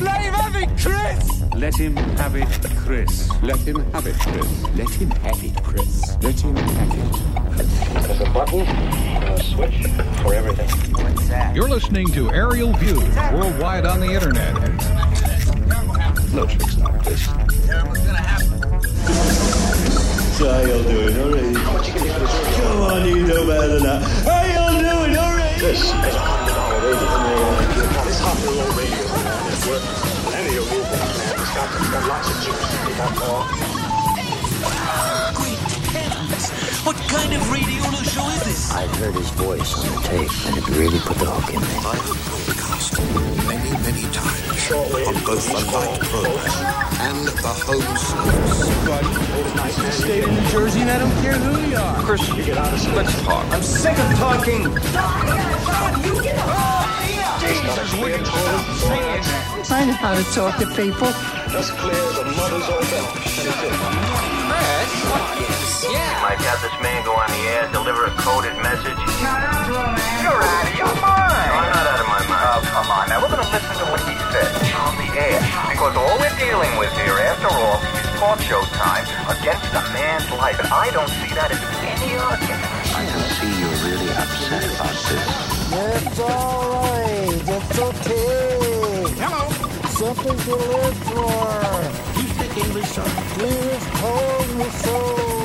Let him have it, Chris! Let him have it, Chris. Let him have it, Chris. Let him have it, Chris. Let him have it. There's a button and a switch for everything. What's that? You're listening to Aerial View worldwide on the internet. No tricks like this. Terrible's gonna happen. How y'all doing? All right. How much you can do for this radio? Come on, you know better than that. How y'all doing? All right. This is a hundred dollar radio. This hundred dollar radio worth any of you. It's got, it's got lots of juice. What kind of radio show is this? I heard his voice on the tape, and it really put the hook in me. I have broadcast many, many times on both the light program and the home service. State of New Jersey, and I don't care who you are. Chris, you get out of here. Let's talk. I'm sick of talking. You get out Jesus, I know how to talk to people. Just clear as a mother's own bell. You might have this man go on the air, deliver a coded message. You're out of your mind. No, I'm not out of my mind. Oh, come on. Now, we're going to listen to what he said on the air. Because all we're dealing with here, after all, is talk show time against a man's life. And I don't see that as any argument. I can see you're really upset about this. It's all right. It's okay. Hello. Something to live for. You speak English, sir? Please told me so.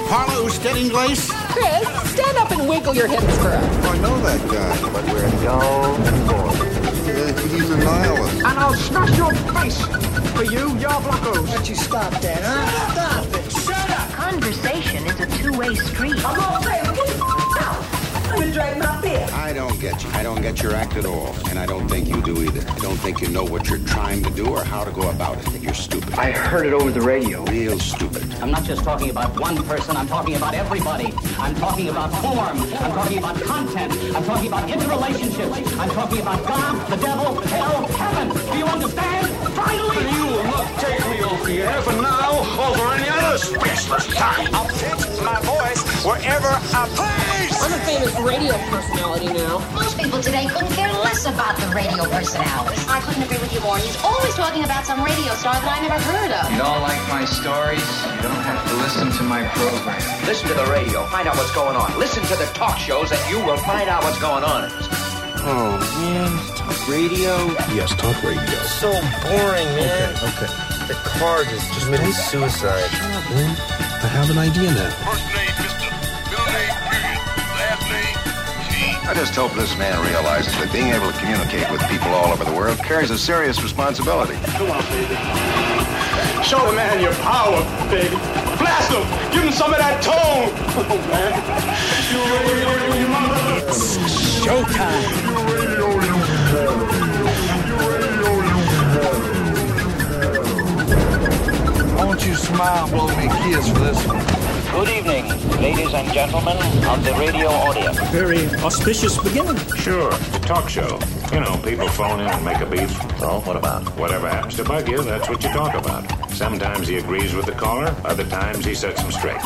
Harlow Steadinglace? Chris, stand up and wiggle your hips for us. I know that guy. But we're no more. Uh, he's a nihilist. And I'll smash your face for you, your blockos. Why don't you stop that, huh? Stop it. Shut up. Conversation is a two-way street. I'm gonna drag my beer. I don't get you. I don't get your act at all. And I don't think you do either. I don't think you know what you're trying to do or how to go about it. You're stupid. I heard it over the radio. Real stupid. I'm not just talking about one person, I'm talking about everybody. I'm talking about form. I'm talking about content. I'm talking about interrelationships. I'm talking about God, the devil, hell, heaven. Do you understand? Finally! You will not take me off the air for now or for any other spaceless time. I'll pitch my voice wherever I please. I'm a famous radio personality now. Most people today couldn't care less about the radio personality. I couldn't agree with you more. He's always talking about some radio star that I never heard of. You don't like my stories? You don't have to listen to my program. Listen to the radio. Find out what's going on. Listen to the talk shows and you will find out what's going on. Oh, man. Talk radio? Yes, talk radio. So boring, man. Okay. okay. The car just committed suicide. Man, I have an idea now. First name, I just hope this man realizes that being able to communicate with people all over the world carries a serious responsibility. Come on, baby. Show the man your power, baby. Blast him. Give him some of that tone. Oh, man. You radio, you mother. Showtime. Won't you smile, blow me a kiss for this one? Good evening, ladies and gentlemen of the radio audience. Very auspicious beginning. Sure, it's a talk show. You know, people phone in and make a beef. So, what about? Whatever happens to bug you, that's what you talk about. Sometimes he agrees with the caller, other times he sets him straight.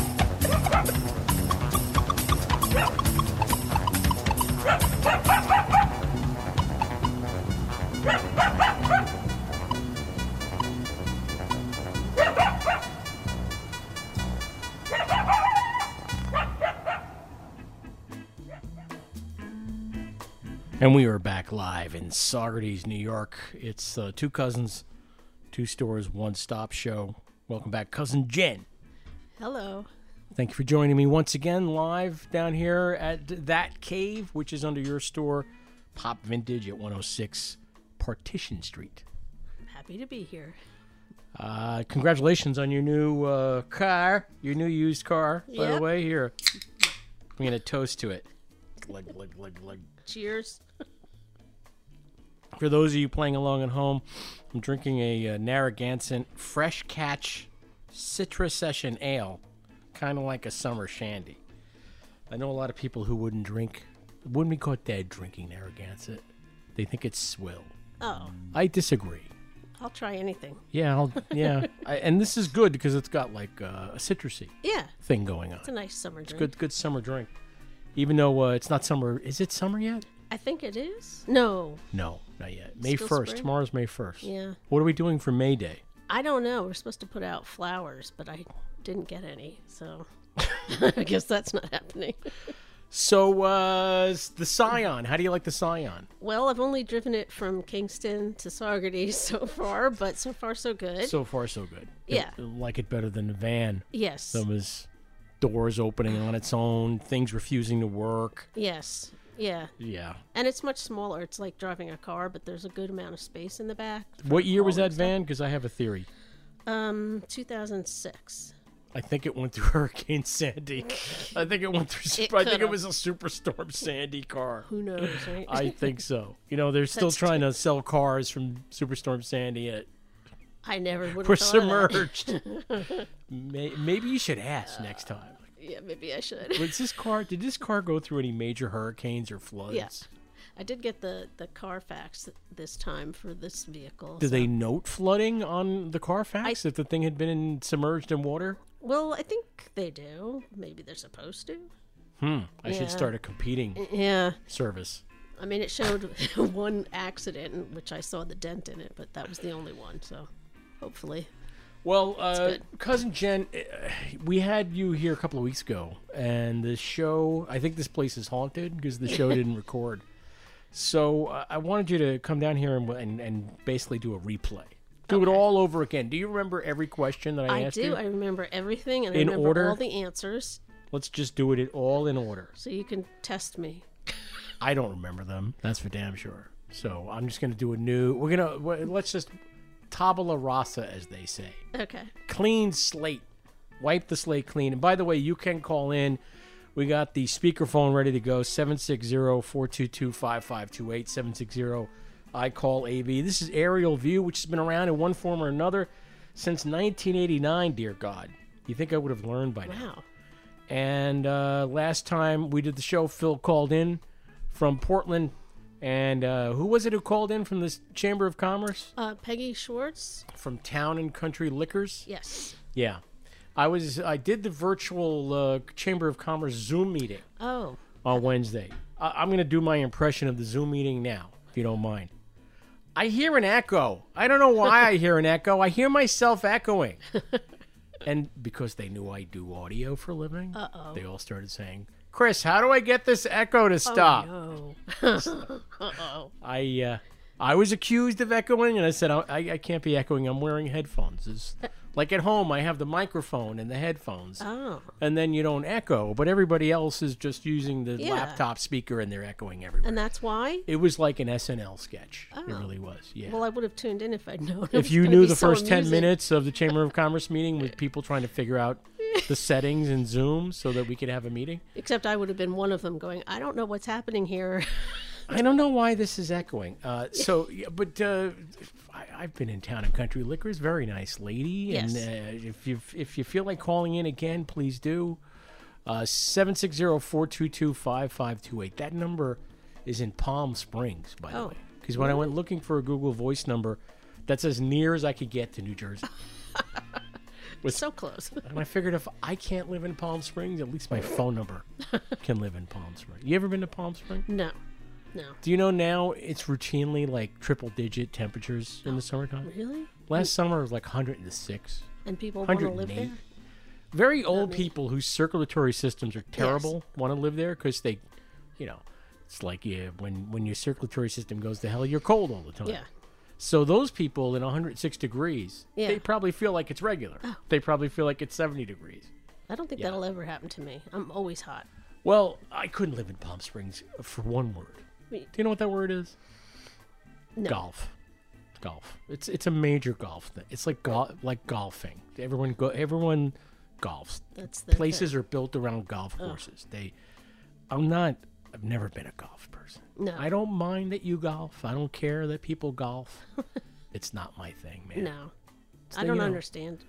And we are back live in Saugerties, New York. It's uh, two cousins, two stores, one stop show. Welcome back, cousin Jen. Hello. Thank you for joining me once again live down here at That Cave, which is under your store, Pop Vintage at 106 Partition Street. Happy to be here. Uh, congratulations on your new uh, car, your new used car, by the way. Here, I'm going to toast to it. Glug, glug, glug, glug. Cheers. For those of you playing along at home, I'm drinking a uh, Narragansett Fresh Catch Citrus Session Ale, kind of like a summer shandy. I know a lot of people who wouldn't drink, wouldn't be caught dead drinking Narragansett. They think it's swill. Oh, I disagree. I'll try anything. Yeah, I'll, yeah, I, and this is good because it's got like uh, a citrusy Yeah. thing going on. It's a nice summer It's drink. good, good summer drink. Even though uh, it's not summer, is it summer yet? I think it is. No, No, not yet. May Still first. spring? Tomorrow's May first. Yeah. What are we doing for May Day? I don't know. We're supposed to put out flowers, but I didn't get any, so I guess that's not happening. So uh, the Scion. How do you like the Scion? Well, I've only driven it from Kingston to Saugerty so far, but so far so good. So far, so good. Yeah. You like it better than the van. Yes. That is doors opening on its own, things refusing to work. yes, yeah, Yeah. and it's much smaller. It's like driving a car, but there's a good amount of space in the back. What year was that van? Because I have a theory. Um, 2006. I think it went through Hurricane Sandy. I think it went through. It I think it was a Superstorm Sandy car. Who knows, right? I think so. You know, they're still That's trying to sell cars from Superstorm Sandy. At, I never would. were have thought of that. submerged. May, maybe you should ask next time. yeah, maybe I should. Was this car? Did this car go through any major hurricanes or floods? Yeah. I did get the the Carfax this time for this vehicle. Did so- they note flooding on the Carfax if the thing had been in, submerged in water? Well, I think they do. Maybe they're supposed to. Hmm. I Yeah. should start a competing Yeah. service. I mean, it showed one accident, which I saw the dent in it, but that was the only one. So, hopefully, Well, uh, cousin Jen, uh, we had you here a couple of weeks ago, and the show. I think this place is haunted because the show didn't record. So uh, I wanted you to come down here and, and, and basically do a replay. Do it all over again. Do you remember every question that I, I, asked do. you? I do. I remember everything, and I In remember order? all the answers, Let's just do it all in order. so you can test me. I don't remember them. That's for damn sure. So I'm just gonna do a new. We're gonna let's just tabula rasa, as they say. Okay. Clean slate. Wipe the slate clean. And by the way, you can call in. We got the speakerphone ready to go. 760-422-5528. 760 I call AV. This is Aerial View, which has been around in one form or another since 1989. Dear God, you think I would have learned by now? Wow. And uh, last time we did the show, Phil called in from Portland. And uh, who was it who called in from the Chamber of Commerce? Uh, Peggy Schwartz. From Town and Country Liquors? Yes. Yeah. I was I did the virtual uh, Chamber of Commerce Zoom meeting Oh. on Wednesday. I, I'm going to do my impression of the Zoom meeting now, if you don't mind. I hear an echo. I don't know why I hear an echo. I hear myself echoing. and because they knew I do audio for a living, Uh-oh. they all started saying, "Chris, how do I get this echo to stop?" Oh, no. Uh-oh. I uh, I was accused of echoing, and I said I, I, can't be echoing. I'm wearing headphones. It's, like at home, I have the microphone and the headphones, Oh. and then you don't echo. But everybody else is just using the Yeah. laptop speaker, and they're echoing everywhere. And that's why? It was like an SNL sketch. It Oh. really was. Yeah. Well, I would have tuned in if I'd known. if you knew the so first 10 minutes of the Chamber of Commerce meeting with people trying to figure out the settings in Zoom so that we could have a meeting. Except I would have been one of them going, I don't know what's happening here. I don't know why this is echoing. Uh, so, yeah, but uh, I, I've been in Town and Country Liquors. Very nice lady. Yes. And uh, if you if you feel like calling in again, please do. Uh, 760-422-5528. That number is in Palm Springs, by the Oh, way. Because when I went looking for a Google Voice number, that's as near as I could get to New Jersey. With- so close. And I figured if I can't live in Palm Springs, at least my phone number can live in Palm Springs. You ever been to Palm Springs? No. No. Do you know now it's routinely like triple digit temperatures in the summertime? Really? Last summer was like 106. And people want to live 108. there? Very old people whose circulatory systems are terrible want to live there because they, you know, it's like yeah, when when your circulatory system goes to hell, you're cold all the time. Yeah. So those people in 106 degrees, Yeah. they probably feel like it's regular. Oh. They probably feel like it's 70 degrees. I don't think Yeah. that'll ever happen to me. I'm always hot. Well, I couldn't live in Palm Springs uh, for one word. Do you know what that word is? No. Golf. Golf. It's it's a major golf thing. It's like gol- like golfing. Everyone go everyone golfs. That's the Places thing. are built around golf Oh. courses. They I'm not I've never been a golf person. No. I don't mind that you golf. I don't care that people golf. it's not my thing, man. No. I don't you know. understand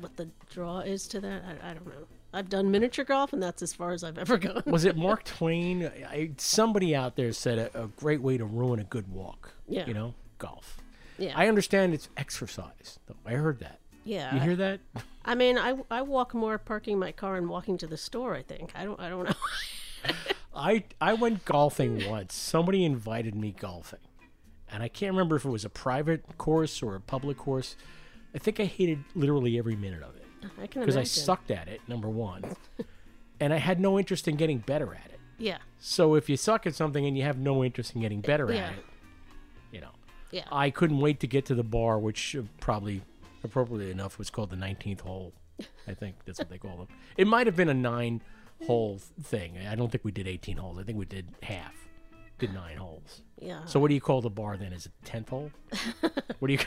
what the draw is to that. I, I don't know. I've done miniature golf, and that's as far as I've ever gone. Was it Mark Twain? I, somebody out there said a, a great way to ruin a good walk. Yeah. You know, golf. Yeah. I understand it's exercise. Though. I heard that. Yeah. You hear that? I mean, I, I walk more parking my car and walking to the store. I think I don't I don't know. I I went golfing once. Somebody invited me golfing, and I can't remember if it was a private course or a public course. I think I hated literally every minute of it I can because I sucked at it. Number one, and I had no interest in getting better at it. Yeah. So if you suck at something and you have no interest in getting better Yeah. at it, you know, Yeah. I couldn't wait to get to the bar, which probably appropriately enough was called the 19th hole. I think that's what they call them. It might have been a nine hole thing. I don't think we did 18 holes. I think we did half. Did nine holes. Yeah. So what do you call the bar then? Is it 10th hole? what do you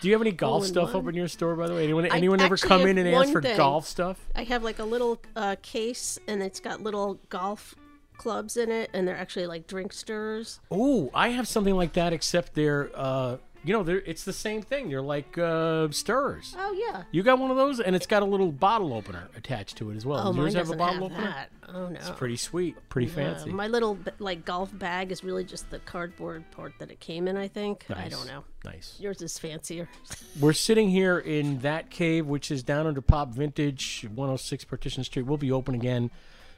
Do you have any golf Hole in stuff up one. in your store by the way? Anyone I anyone ever actually come have in and ask one for thing. golf stuff? I have like a little uh, case, and it's got little golf clubs in it, and they're actually like drink stirrers. Oh, I have something like that, except they're, uh, you know, they're it's the same thing. They're like uh, stirrers. Oh yeah. You got one of those, and it's got a little bottle opener attached to it as well. Oh, Does mine yours have a bottle have opener? that. Oh no. It's pretty sweet, pretty Yeah, fancy. My little like golf bag is really just the cardboard part that it came in. I think. I don't know. Nice. Yours is fancier. We're sitting here in that cave, which is down under Pop Vintage, 106 Partition Street. We'll be open again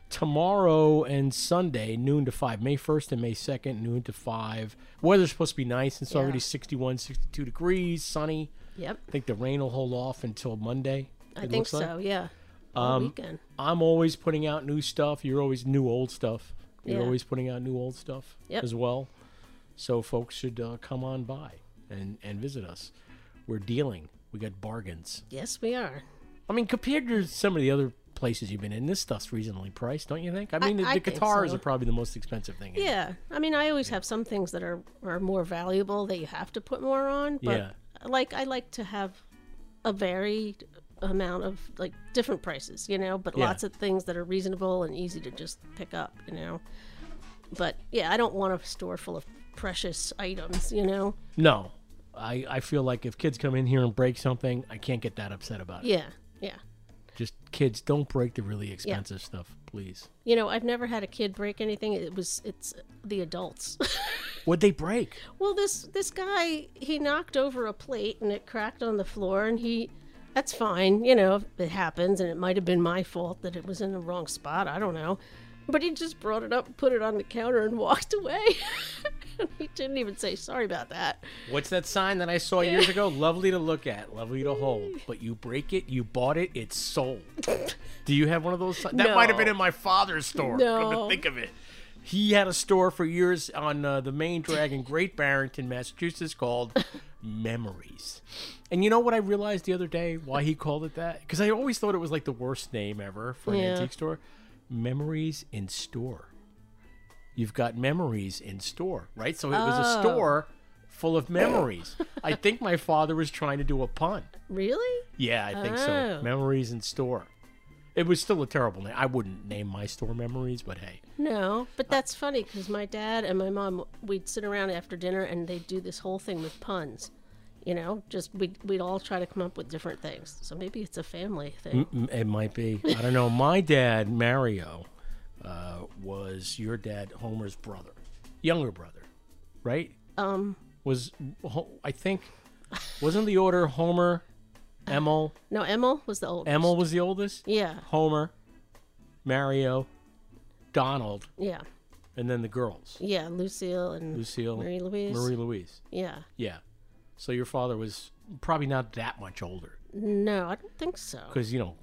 tomorrow and Sunday, noon to 5. May 1st and May 2nd, noon to 5. Weather's supposed to be nice. It's Yeah. already 61, 62 degrees, sunny. Yep. I think the rain will hold off until Monday. I think looks like. so. Yeah. Um, weekend. I'm always putting out new stuff. You're always new old stuff. You're Yeah. always putting out new old stuff Yep. as well. So folks should uh, come on by and, and visit us. We're dealing. We got bargains. Yes, we are. I mean, compared to some of the other places you've been in, this stuff's reasonably priced, don't you think? I I- mean, the, I the guitars so. are probably the most expensive thing. Yeah. I mean, I always have some things that are are more valuable that you have to put more on. But Yeah. like I like to have a varied amount of like different prices, you know, but Yeah. lots of things that are reasonable and easy to just pick up, you know. But yeah, I don't want a store full of precious items, you know. No, I I feel like if kids come in here and break something, I can't get that upset about it. Yeah. Yeah. Just kids, don't break the really expensive stuff, please. You know, I've never had a kid break anything. It was it's the adults. What'd they break? well, this this guy he knocked over a plate and it cracked on the floor and he that's fine, you know, it happens and it might have been my fault that it was in the wrong spot. I don't know. But he just brought it up, put it on the counter and walked away. he didn't even say sorry about that. What's that sign that I saw years ago? Lovely to look at, lovely to hold. But you break it, you bought it, it's sold. Do you have one of those? si- That might have been in my father's store. Come to No. think of it. He had a store for years on uh, the main drag in Great Barrington, Massachusetts, called Memories. And you know what I realized the other day? Why he called it that? Because I always thought it was like the worst name ever for an Yeah. antique store. Memories in store. You've got memories in store, right? So it was a Oh. store full of memories. I think my father was trying to do a pun. Really? Yeah, I think so. Oh. Memories in store. It was still a terrible name. I wouldn't name my store memories, but hey. No, but that's funny because my dad and my mom, we'd sit around after dinner and they'd do this whole thing with puns. You know, just we'd, we'd all try to come up with different things. So maybe it's a family thing. Mm, mm, It might be. I don't know. My dad, Mario, uh, was your dad, Homer's brother, younger brother, right? Um, Was I think wasn't the order Homer, Emil? no, Emil was the oldest. Emil was the oldest. Yeah, Homer, Mario, Donald, yeah, and then the girls, yeah. Lucille and Lucille, Marie Louise. Marie Louise. Yeah. Yeah. So your father was probably not that much older, No, I don't think so. because you know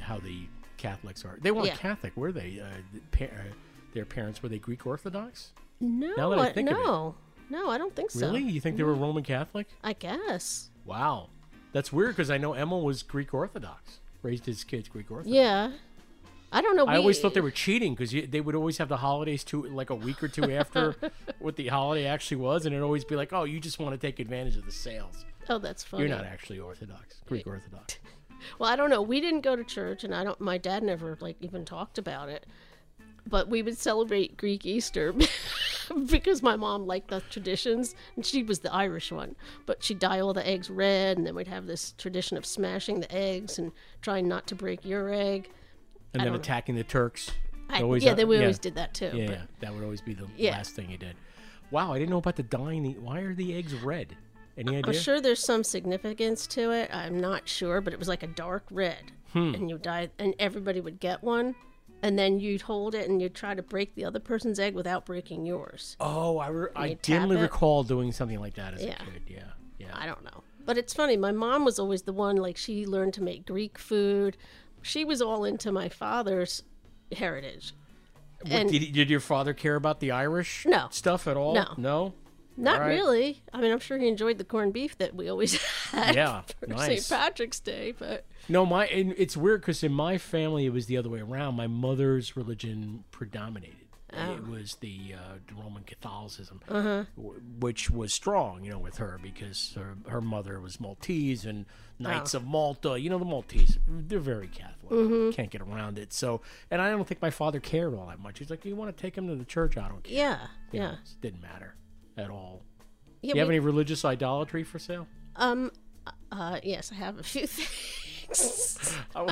how the Catholics are. They weren't Yeah. Catholic, were they? Uh, pa- uh, their parents were they Greek Orthodox? No, Now that I think of it. no, no, I don't think so. Really? You think they were Roman Catholic? I guess. Wow, that's weird because I know Emma was Greek Orthodox, raised his kids Greek Orthodox. Yeah. I don't know. I always thought they were cheating because they would always have the holidays to like a week or two after what the holiday actually was, and it'd always be like, "Oh, you just want to take advantage of the sales. Oh, that's funny. You're not actually Orthodox, Greek Orthodox." Well, I don't know. We didn't go to church, and I don't. My dad never like even talked about it. But we would celebrate Greek Easter because my mom liked the traditions, and she was the Irish one. But she'd dye all the eggs red, and then we'd have this tradition of smashing the eggs and trying not to break your egg. and I then don't know. attacking the Turks. I- Always, yeah, then we always did that too, Yeah, yeah, that would always be the Yeah. last thing you did. Wow, I didn't know about the dyeing. The, why are the eggs red? Any idea? I'm sure there's some significance to it. I'm not sure, but it was like a dark red, Hmm. and you die, and everybody would get one, and then you'd hold it and you'd try to break the other person's egg without breaking yours. Oh, I, re- I dimly recall doing something like that as Yeah. a kid. Yeah, yeah. I don't know. But it's funny. My mom was always the one, like, she learned to make Greek food. She was all into my father's heritage. What, And did, did your father care about the Irish No. stuff at all? No. No? Not right. really. I mean, I'm sure he enjoyed the corned beef that we always had Yeah, for nice. St. Patrick's Day. But No, my and it's weird because in my family it was the other way around. My mother's religion predominated. It was the, uh, the Roman Catholicism, Oh. Uh-huh. w- which was strong, you know, with her because her, her mother was Maltese and Knights Oh. of Malta. You know, the Maltese, they're very Catholic. Mhm. Can't get around it. So, and I don't think my father cared all that much. He's like, Do "You want to take him to the church? I don't care." yeah, You know, yeah. it didn't matter at all. Yeah, you have we- any religious idolatry for sale? Um, uh, yes, I have a few things. I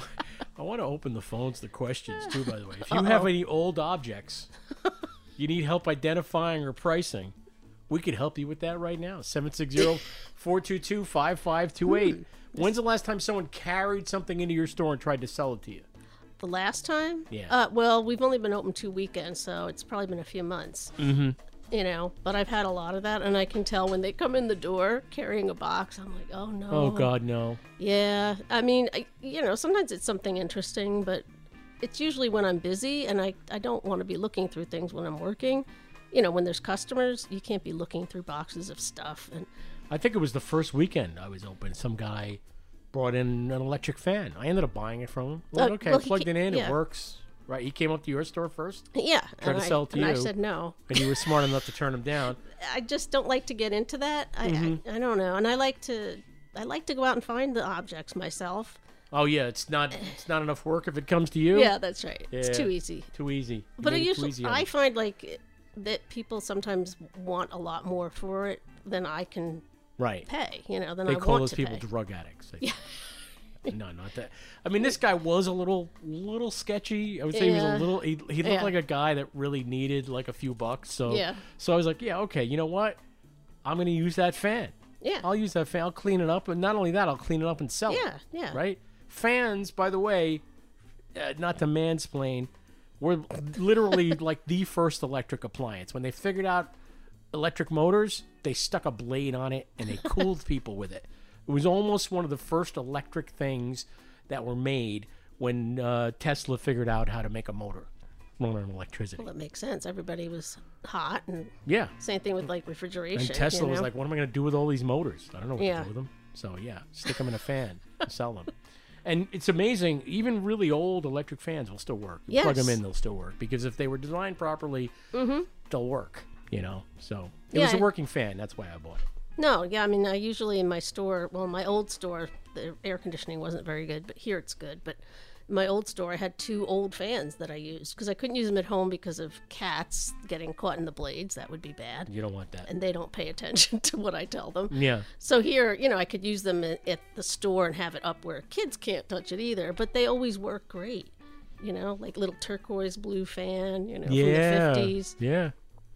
want to open the phones to questions too. By the way, if you have Uh-oh. any old objects you need help identifying or pricing, we could help you with that right now. 760-422-5528. When's the last time someone carried something into your store and tried to sell it to you? the last time? Yeah. Uh, well, we've only been open two weekends, so it's probably been a few months. Mm-hmm. You know, but I've had a lot of that, and I can tell when they come in the door carrying a box. I'm like, oh no. Oh God, no. Yeah, I mean, I, you know, sometimes it's something interesting, but it's usually when I'm busy, and I I don't want to be looking through things when I'm working. You know, when there's customers, you can't be looking through boxes of stuff. And I think it was the first weekend I was open. Some guy brought in an electric fan. I ended up buying it from him. I'm Uh, okay, well, plugged it in. yeah. It works. Right. He came up to your store first. yeah, Tried and to I- sell it to and you. I said no. And you were smart enough to turn him down. I just don't like to get into that. I, Mhm. I I don't know, and I like to I like to go out and find the objects myself. Oh yeah, it's not it's not enough work if it comes to you. Yeah, that's right. It's too easy. Too easy. You But I made it too usually easy I find like that people sometimes want a lot more for it than I can right pay. You know, than they I call want those people pay. drug addicts. I think. no, not that. I mean, this guy was a little little sketchy. I would say he was Yeah. a little. He, he looked Yeah. like a guy that really needed like a few bucks. So Yeah. So I was like, yeah, okay. You know what? I'm gonna use that fan. Yeah. I'll use that fan. I'll clean it up, and not only that, I'll clean it up and sell it. Yeah, yeah. Right. Fans, by the way, uh, not to mansplain, were literally like the first electric appliance. When they figured out electric motors, they stuck a blade on it and they cooled people with it. It was almost one of the first electric things that were made when uh, Tesla figured out how to make a motor run on electricity. Well, that makes sense. Everybody was hot, and Yeah. same thing with like refrigeration. And Tesla you was like, "What am I going to do with all these motors? I don't know what Yeah. to do with them." So yeah, stick them in a fan, and sell them. And it's amazing. Even really old electric fans will still work. You plug them in, they'll still work because if they were designed properly, Mhm. they'll work. You know. So it Yeah, was a working fan. That's why I bought it. No, yeah, I mean, I usually in my store, well, my old store, the air conditioning wasn't very good, but here it's good. But my old store, I had two old fans that I used because I couldn't use them at home because of cats getting caught in the blades. That would be bad. You don't want that. And they don't pay attention to what I tell them. Yeah. So here, you know, I could use them at the store and have it up where kids can't touch it either, but they always work great. You know, like little turquoise blue fan, you know, yeah. from the 50s. Yeah.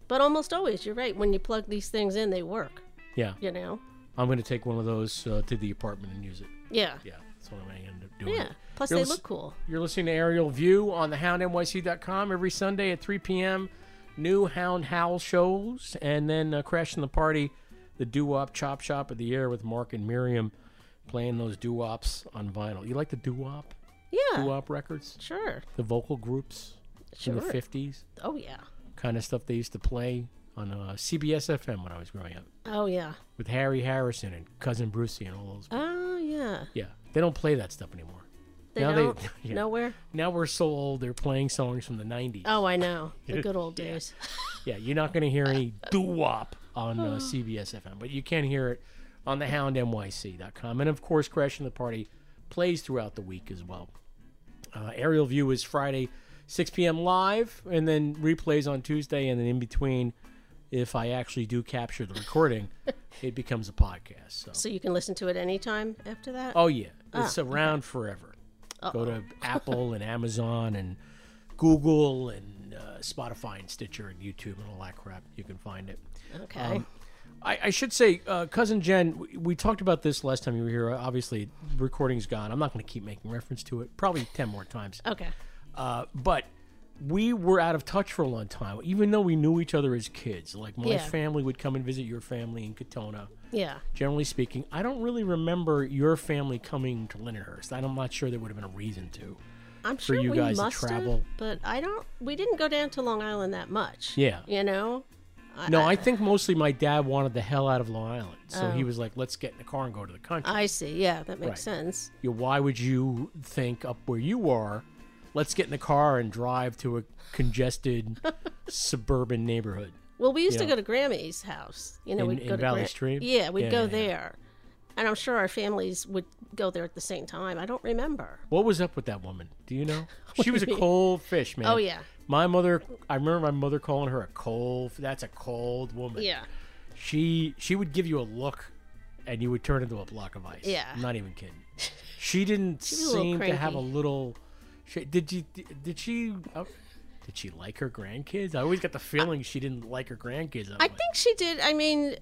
But almost always, you're right. When you plug these things in, they work. Yeah. You know? I'm going to take one of those uh, to the apartment and use it. Yeah. Yeah. That's what I'm going to end up doing. Yeah. Plus, You're they look cool. You're listening to Aerial View on the houndnyc.com every Sunday at 3 p.m. New Hound Howl shows, and then uh, crashing the party, the doo wop chop shop of the air with Mark and Miriam playing those doo wops on vinyl. You like the doo wop? Yeah. Doo wop records? Sure. The vocal groups in the 50s? Oh, yeah. Kind of stuff they used to play on uh, CBS FM when I was growing up Oh, yeah. with Harry Harrison and Cousin Brucey and all those. Oh, yeah. Yeah, they don't play that stuff anymore. They now don't? yeah. Nowhere? Now we're so old. They're playing songs from the '90s. Oh, I know. The good old days. Yeah, you're not going to hear any doo wop on uh, CBS FM, but you can hear it on the houndnyc.com. And of course, Crashing the Party plays throughout the week as well. Uh, Aerial View is Friday, 6 p.m. live, and then replays on Tuesday, and then in between, if I actually do capture the recording, it becomes a podcast. So, So you can listen to it anytime after that? oh yeah, Ah, it's around forever. Go to Apple and Amazon and Google and uh, Spotify and Stitcher and YouTube and all that crap. You can find it. Okay. Um, I, I should say, uh, cousin Jen, we, we talked about this last time you were here. Obviously, recording's gone. I'm not going to keep making reference to it. Probably ten more times. Okay. Uh, but we were out of touch for a long time, even though we knew each other as kids. Like my Yeah. family would come and visit your family in Katona. Yeah. Generally speaking, I don't really remember your family coming to Lindenhurst. I'm not sure there would have been a reason to. I'm for sure you we guys must to have, travel. but I don't. We didn't go down to Long Island that much. Yeah. You know. No, I think mostly my dad wanted the hell out of Long Island, so he Oh. was like, "Let's get in the car and go to the country." I see. Yeah, that makes Right. sense. You know, why would you think up where you are? Let's get in the car and drive to a congested suburban neighborhood. Well, we used to Yeah. go to Grammy's house. You know, In- we'd go to Valley Gra- Stream? Yeah, we'd Yeah, go yeah, there, and I'm sure our families would go there at the same time. I don't remember. What was up with that woman? Do you know? She was a cold fish, man. Oh, yeah. My mother, I remember my mother calling her a cold. That's a cold woman. Yeah. She she would give you a look, and you would turn into a block of ice. Yeah. I'm not even kidding. She didn't She was a little seem to have a little. She, did you did she? Uh, did she like her grandkids? I always got the feeling she didn't like her grandkids. that I much. think she did. I mean,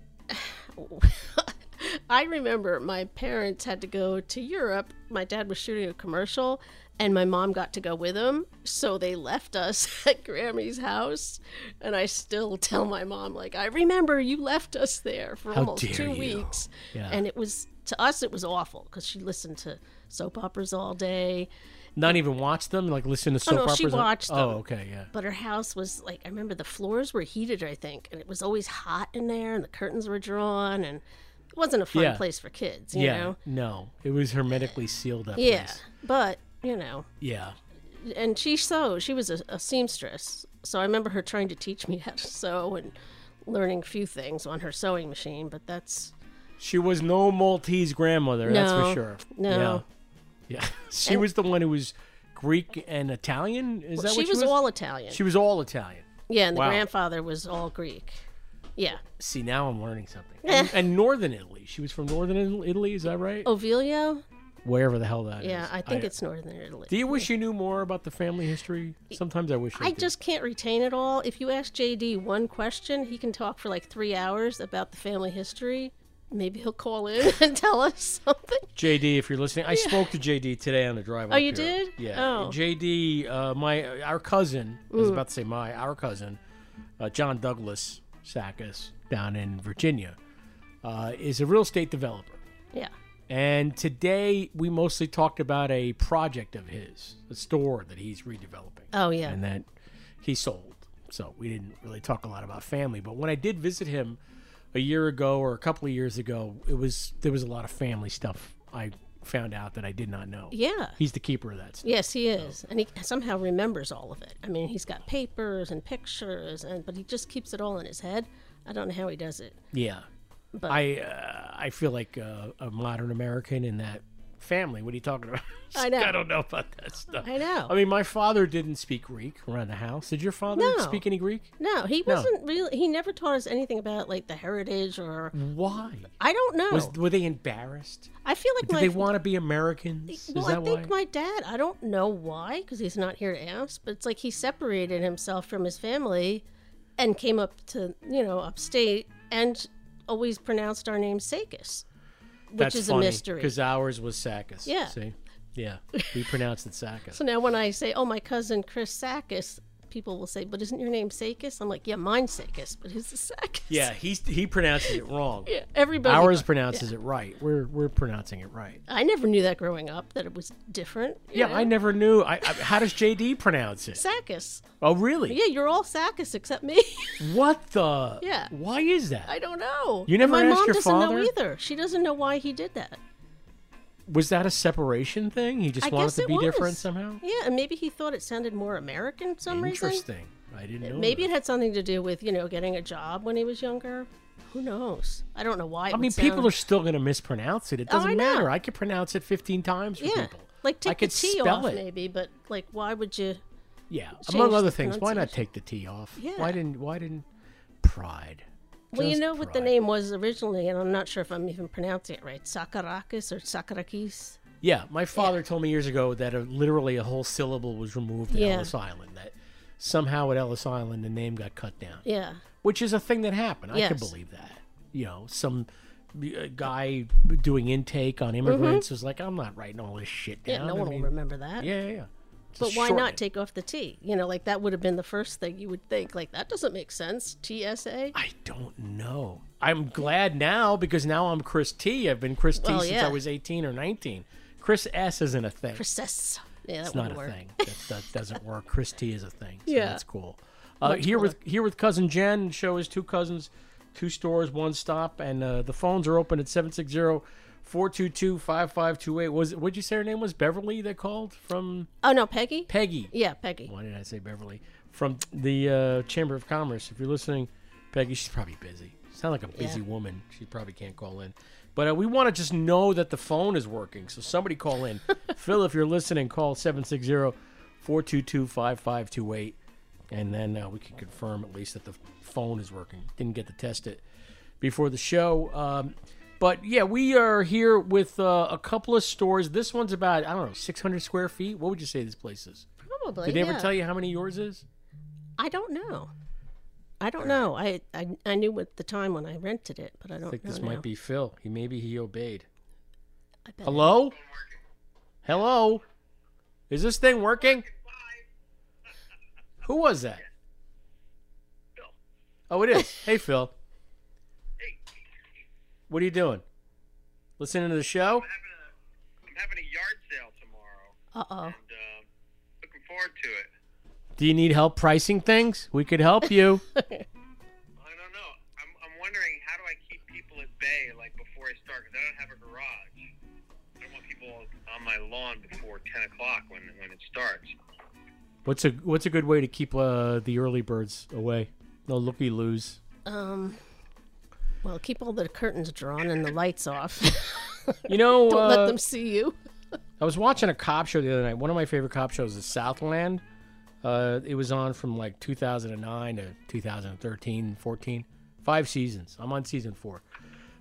I remember my parents had to go to Europe. My dad was shooting a commercial, and my mom got to go with him. So they left us at Grammy's house, and I still tell my mom, like, I remember you left us there for How almost two you. weeks, Yeah. and it was to us it was awful because she listened to soap operas all day. Not even watch them, like listen to soap oh no, operas. she on- watched oh, them. Oh, okay, yeah. But her house was like I remember the floors were heated, I think, and it was always hot in there, and the curtains were drawn, and it wasn't a fun Yeah. place for kids, you yeah, know. no, it was hermetically sealed up. Yeah, place. but you know, yeah. and she sewed. She was a, a seamstress, so I remember her trying to teach me how to sew and learning a few things on her sewing machine. But that's She was no Maltese grandmother, that's for sure. no. Yeah. Yeah. She And- was the one who was Greek and Italian. Is Well, that she what she was was? all Italian. She was all Italian. yeah, and the Wow. grandfather was all Greek. Yeah, See, now I'm learning something. And, and Northern Italy. She was from Northern Italy, is that right? Ovilio. Wherever the hell that is. Yeah, I think it's northern Italy. Do you wish you knew more about the family history? Sometimes I wish I, I just can't retain it all. If you ask JD one question, he can talk for like three hours about the family history. Maybe he'll call in and tell us something. JD, if you're listening, I spoke to JD today on the drive. Oh, you here. did? Yeah. Oh. JD, uh, my our cousin. I was Mm. about to say my our cousin, uh, John Douglas Sakis down in Virginia, uh, is a real estate developer. Yeah. And today we mostly talked about a project of his, a store that he's redeveloping. Oh, yeah. And that he sold. So we didn't really talk a lot about family. But when I did visit him a year ago or a couple of years ago, it was there was a lot of family stuff I found out that I did not know. Yeah. He's the keeper of that stuff. Yes, he is, and he somehow remembers all of it. I mean, he's got papers and pictures, and but he just keeps it all in his head. I don't know how he does it. Yeah. But I uh, I feel like uh, a modern American in that family. What are you talking about? I know. I don't know about that stuff. I know. I mean, my father didn't speak Greek around the house. Did your father No. speak any Greek? No, he wasn't really. He never taught us anything about like the heritage or. Why? I don't know. Was were they embarrassed? I feel like Did my they want to be Americans? Well, that I think why? my dad. I don't know why, because he's not here to ask. But it's like he separated himself from his family, and came up to you know upstate, and always pronounced our name Sakis, which That's is funny, a mystery. Because ours was Sakis. Yeah. See? Yeah. We pronounced it Sakis. So now when I say, "Oh, my cousin Chris Sakis," people will say, "But isn't your name Sakis?" I'm like, "Yeah, mine's Sakis, but his is Sakis." Yeah, he's he pronounces it wrong. Yeah, everybody- Ours pronounces yeah. it right. We're we're pronouncing it right. I never knew that growing up that it was different. Yeah, know? I never knew. I, I how does JD pronounce it? Sakis. Oh, really? Yeah, you're all Sakis except me. What the? Yeah. Why is that? I don't know. You never my asked mom your doesn't father? know either. She doesn't know why he did that. Was that a separation thing? He just I wanted to be was. different somehow. Yeah, and maybe he thought it sounded more American for some reason. Interesting. I didn't know. Maybe that. it had something to do with you know getting a job when he was younger. Who knows? I don't know why. I mean, people are still going to mispronounce it. It Oh, doesn't I know. matter. I could pronounce it 15 times for yeah, people. like I take the T off it. maybe, but like why would you? Yeah, among other things. Why not take the T off? Yeah. Why didn't Why didn't pride? Well, you know what the name was originally, and I'm not sure if I'm even pronouncing it right. Sakarakis or Sakarakis. Yeah, my father told me years ago that a, literally a whole syllable was removed at Yeah. Ellis Island. That somehow at Ellis Island the name got cut down. Yeah. which is a thing that happened. I can believe that. You know, some uh, guy doing intake on immigrants was like, "I'm not writing all this shit down." Mm-hmm. Yeah, no I one mean, will remember that. Yeah, yeah, yeah. But why not take off the T? You know, like that would have been the first thing you would think. Like that doesn't make sense. TSA. I don't know. I'm glad now because now I'm Chris T. I've been Chris T Well, since yeah. I was 18 or 19. Chris S isn't a thing. Chris S. Yeah, that it's not a work. thing. That, that doesn't work. Chris T is a thing. So Yeah. that's cool. Uh, here cooler. with here with cousin Jen. Show is two cousins, two stores, one stop, and uh, the phones are open at 760-422-5528. Was it? What'd you say her name was? Beverly. They called from Oh no, Peggy. Peggy. Yeah, Peggy. Why did I say Beverly? From the uh, Chamber of Commerce. If you're listening, Peggy, she's probably busy. Sound like a busy Yeah. woman. She probably can't call in. But uh, we want to just know that the phone is working. So somebody call in. Phil, if you're listening, call 760-422-5528. And then uh, we can confirm at least that the phone is working. Didn't get to test it before the show. Um, but yeah, we are here with uh, a couple of stores. This one's about, I don't know, 600 square feet. What would you say this place is? Probably. Did they ever tell you how many yours is? I don't know. I don't know. I, I I knew at the time when I rented it, but I don't I think know this now. might be Phil. He maybe he obeyed. I bet Hello? Hello? Is this thing working? Who was that? Oh, it is. Hey, Phil. What are you doing? Listening to the show? I'm having a yard sale tomorrow. Uh oh. And, uh, looking forward to it. Do you need help pricing things? We could help you. I don't know. I'm, I'm wondering how do I keep people at bay like before I start? Because I don't have a garage. I don't want people on my lawn before 10 o'clock when when it starts. what's a What's a good way to keep uh, the early birds away? No looky loos. Um. Well, keep all the curtains drawn and the lights off. You know, don't uh, let them see you. I was watching a cop show the other night. One of my favorite cop shows is Southland. Uh, it was on from like 2009 to 2013, 14, five seasons. I'm on season four.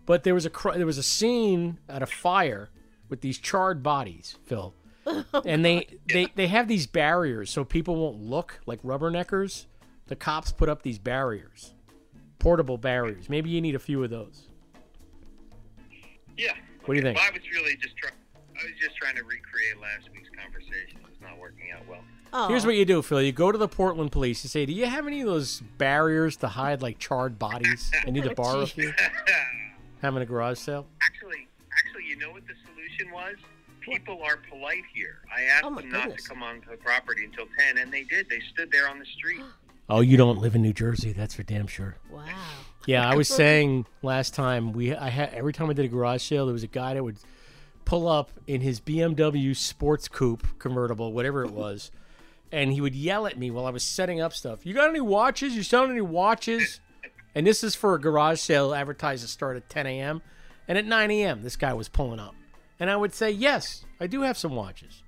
But there was a cr- there was a scene at a fire with these charred bodies, Phil, and they, they they have these barriers so people won't look like rubberneckers. The cops put up these barriers, portable barriers. Maybe you need a few of those. Yeah. What do you think? Well, I was really just trying. I was just trying to recreate last week's conversation. It's not working out well. Oh. Here's what you do, Phil. You go to the Portland police. You say, "Do you have any of those barriers to hide like charred bodies? I need to borrow a few." Having a garage sale. Actually, actually, you know what the solution was? People are polite here. I asked Oh, my them not to come onto the property until 10, and they did. They stood there on the street. Oh, you don't live in New Jersey. That's for damn sure. Wow. Yeah, I was saying last time we I had every time I did a garage sale, there was a guy that would pull up in his BMW sports coupe convertible, whatever it was, and he would yell at me while I was setting up stuff. You got any watches? You selling any watches? And this is for a garage sale advertised to start at 10 a.m. And at 9 a.m., this guy was pulling up, and I would say, "Yes, I do have some watches."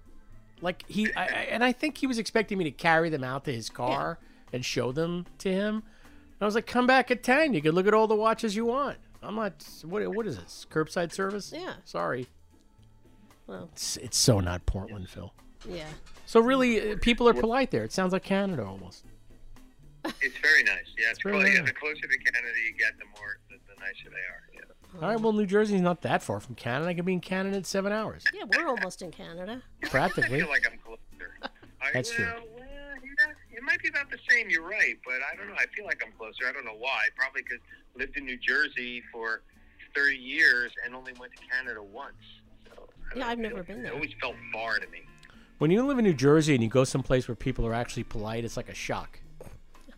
Like he, I, I- and I think he was expecting me to carry them out to his car and show them to him. And I was like, "Come back at 10. You can look at all the watches you want." I'm not. What? What is this? Curbside service? Yeah. Sorry. Well, It's, it's so not Portland, Phil. yeah. So really, uh, people are polite there. It sounds like Canada almost. It's very nice. Yeah, it's very close, yeah, nice. the closer to Canada you get, the more the, the nicer they are. Yeah. All right. Well, New Jersey's not that far from Canada. I could be in Canada in seven hours, Yeah, we're almost in Canada. I practically. feel like I'm closer. I, That's true. well, well, yeah, it might be about the same. You're right, but I don't know. I feel like I'm closer. I don't know why. Probably because lived in New Jersey for 30 years and only went to Canada once. So Yeah, don't I've feel- never been there. It always felt far to me. When you live in New Jersey and you go someplace where people are actually polite, it's like a shock.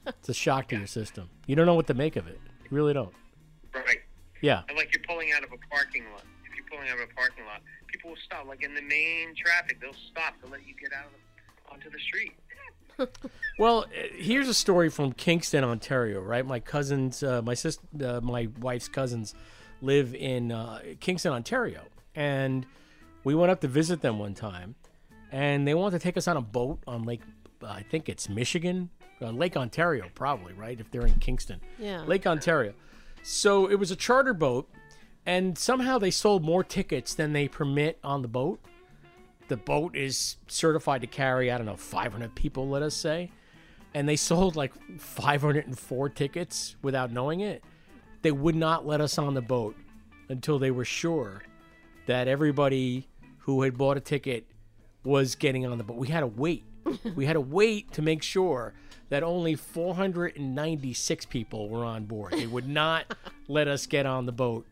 It's a shock to your system. You don't know what to make of it. You really don't. Right. Yeah. And like you're pulling out of a parking lot. If you're pulling out of a parking lot, people will stop. Like in the main traffic, they'll stop to let you get out of, onto the street. Well, uh, here's a story from Kingston, Ontario. Right, my cousins, uh, my sister, uh, my wife's cousins, live in uh, Kingston, Ontario, and we went up to visit them one time, and they wanted to take us on a boat on Lake, I think it's Michigan, uh, Lake Ontario, probably right if they're in Kingston. Yeah. Lake Ontario. So it was a charter boat, and somehow they sold more tickets than they permit on the boat. The boat is certified to carry, I don't know, 500 people, let us say. And they sold like 504 tickets without knowing it. They would not let us on the boat until they were sure that everybody who had bought a ticket was getting on the boat. We had to wait we had to wait to make sure that only 496 people were on board. They would not let us get on the boat,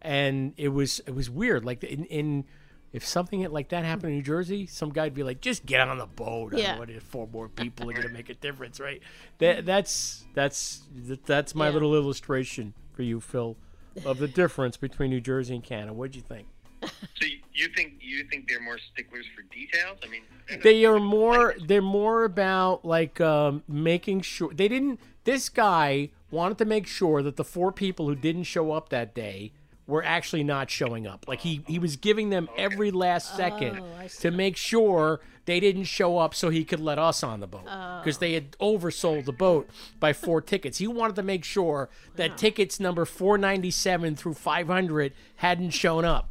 and it was it was weird. Like in, in if something like that happened in New Jersey, some guy'd be like, "Just get on the boat. I Yeah. don't know what if four more people are going to make a difference, right?" That that's that's that's my Yeah. little illustration for you, Phil, of the difference between New Jersey and Canada. What'd you think? So you- you think you think they're more sticklers for details? I mean, they are more they're more about like um, making sure they didn't this guy wanted to make sure that the four people who didn't show up that day were actually not showing up like he he was giving them every last second Oh, to make sure they didn't show up so he could let us on the boat because they had oversold the boat by four tickets he wanted to make sure that tickets number 497 through 500 hadn't shown up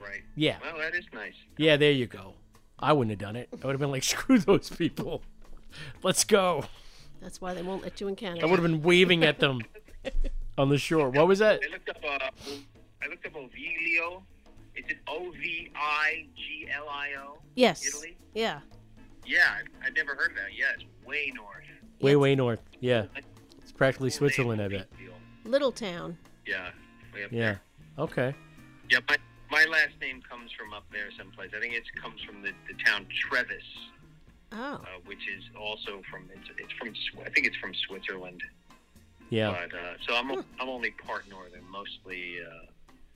right? Yeah. Well, that is nice. Yeah, there you go. I wouldn't have done it. I would have been like, screw those people. Let's go. That's why they won't let you in Canada. I would have been waving at them on the shore. What was that? I looked up. Uh, I looked up Oviglio. Is it O V I G L I O? Yes. Italy. Yeah. Yeah, I- I'd never heard of that. Yeah, it's way north. Way, way north. Yeah. It's practically Switzerland, I bet. Little town. Yeah, way up Yeah. there. Okay. Yeah, my my last name comes from up there someplace. I think it comes from the, the town Trevis, Oh. uh, which is also from it's, it's from I think it's from Switzerland. Yeah. But uh, so I'm o- I'm only part northern, mostly uh,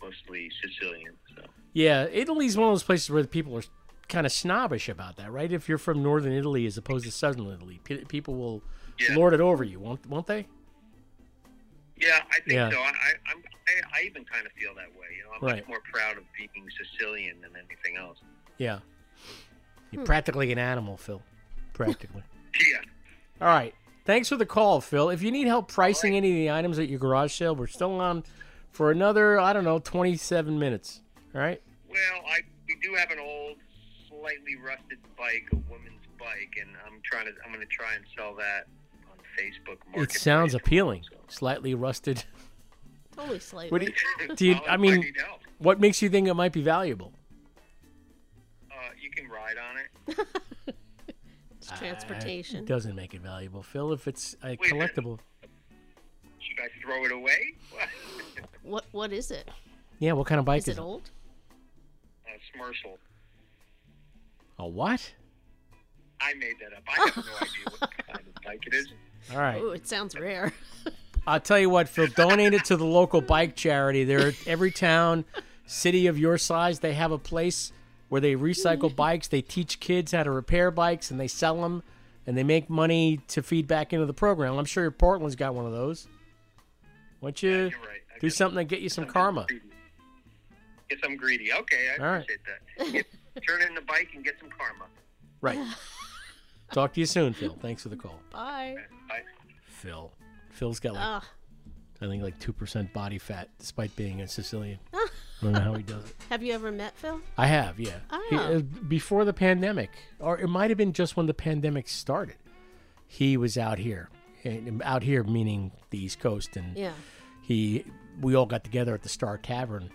mostly Sicilian. So Yeah. Italy's one of those places where the people are kind of snobbish about that, right? If you're from northern Italy as opposed to southern Italy, pe- people will Yeah. lord it over you, won't, won't they? yeah, I think Yeah. so. I, I I'm I, I even kind of feel that way. You know, I'm Right. much more proud of being Sicilian than anything else. Yeah. You're practically an animal, Phil. Practically. Yeah. All right. Thanks for the call, Phil. If you need help pricing any of the items at your garage sale, we're still on for another, I don't know, 27 minutes. All right? Well, I we do have an old, slightly rusted bike, a woman's bike, and I'm trying to I'm going to try and sell that on Facebook. It sounds appealing. Slightly rusted. Totally slightly. What do you, do you I mean, what makes you think it might be valuable? Uh, you can ride on it. It's transportation. It doesn't make it valuable, Phil, if it's a Wait, collectible. Should I throw it away? What What is it? Yeah, what kind of bike Is is, it old? uh, Smersal. A what? I made that up. I have no idea what kind of bike it is. All right. Ooh, it sounds rare. I'll tell you what, Phil, donate it to the local bike charity. There, every town, city of your size, they have a place where they recycle bikes. They teach kids how to repair bikes, and they sell them, and they make money to feed back into the program. I'm sure Portland's got one of those. Why don't you do something to get you some karma? Get some greedy. Okay, I All right. appreciate that. Get, turn in the bike and get some karma. Right. Talk to you soon, Phil. Thanks for the call. Bye. Bye. Phil. Phil's got like, Ah. I think like two percent body fat, despite being a Sicilian. I don't know how he does it. Have you ever met Phil? I have, yeah. He- Oh. uh, before the pandemic, or it might have been just when the pandemic started. He was out here, and out here meaning the East Coast, and Yeah. he we all got together at the Star Tavern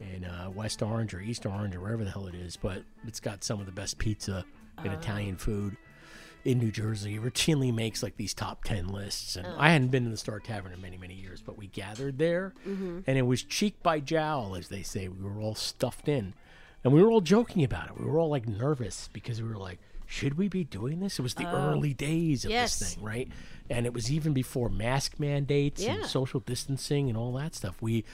in uh, West Orange or East Orange or wherever the hell it is, but it's got some of the best pizza and Oh. Italian food in New Jersey. Routinely makes like these top ten lists, and Oh. I hadn't been to the Star Tavern in many many years, but we gathered there, Mhm. and it was cheek by jowl, as they say. We were all stuffed in, and we were all joking about it. We were all like nervous because we were like. Should we be doing this? It was the Oh. early days of Yes. this thing, right? And it was even before mask mandates Yeah. and social distancing and all that stuff. We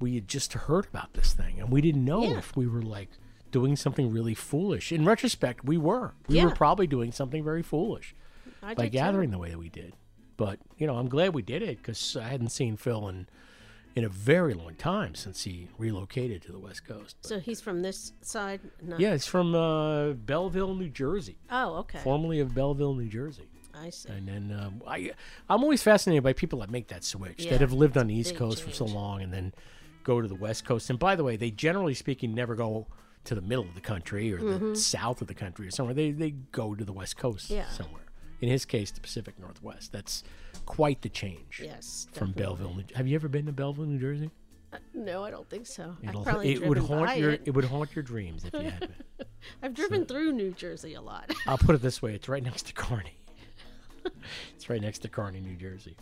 we had just heard about this thing, and we didn't know Yeah. if we were like doing something really foolish. In retrospect, we were. We were probably doing something very foolish I by did too. gathering the way that we did. But you know, I'm glad we did it because I hadn't seen Phil in in a very long time since he relocated to the West Coast. So he's from this side? No. Yeah, it's from uh, Belleville, New Jersey. Oh, okay. Formerly of Belleville, New Jersey. I see. And then um, I, I'm always fascinated by people that make that switch, Yeah, that have lived on the East Coast for so long and then go to the West Coast. And by the way, they generally speaking never go to the middle of the country or the Mhm. south of the country or somewhere. They, they go to the West Coast Yeah. somewhere. In his case, the Pacific Northwest. That's quite the change Yes, from definitely. Belleville. New- Have you ever been to Belleville, New Jersey? No, I don't think so. It'll, it would haunt your it. it would haunt your dreams if you had been. I've driven through New Jersey a lot. I'll put it this way: it's right next to Kearny. it's right next to Kearny, New Jersey.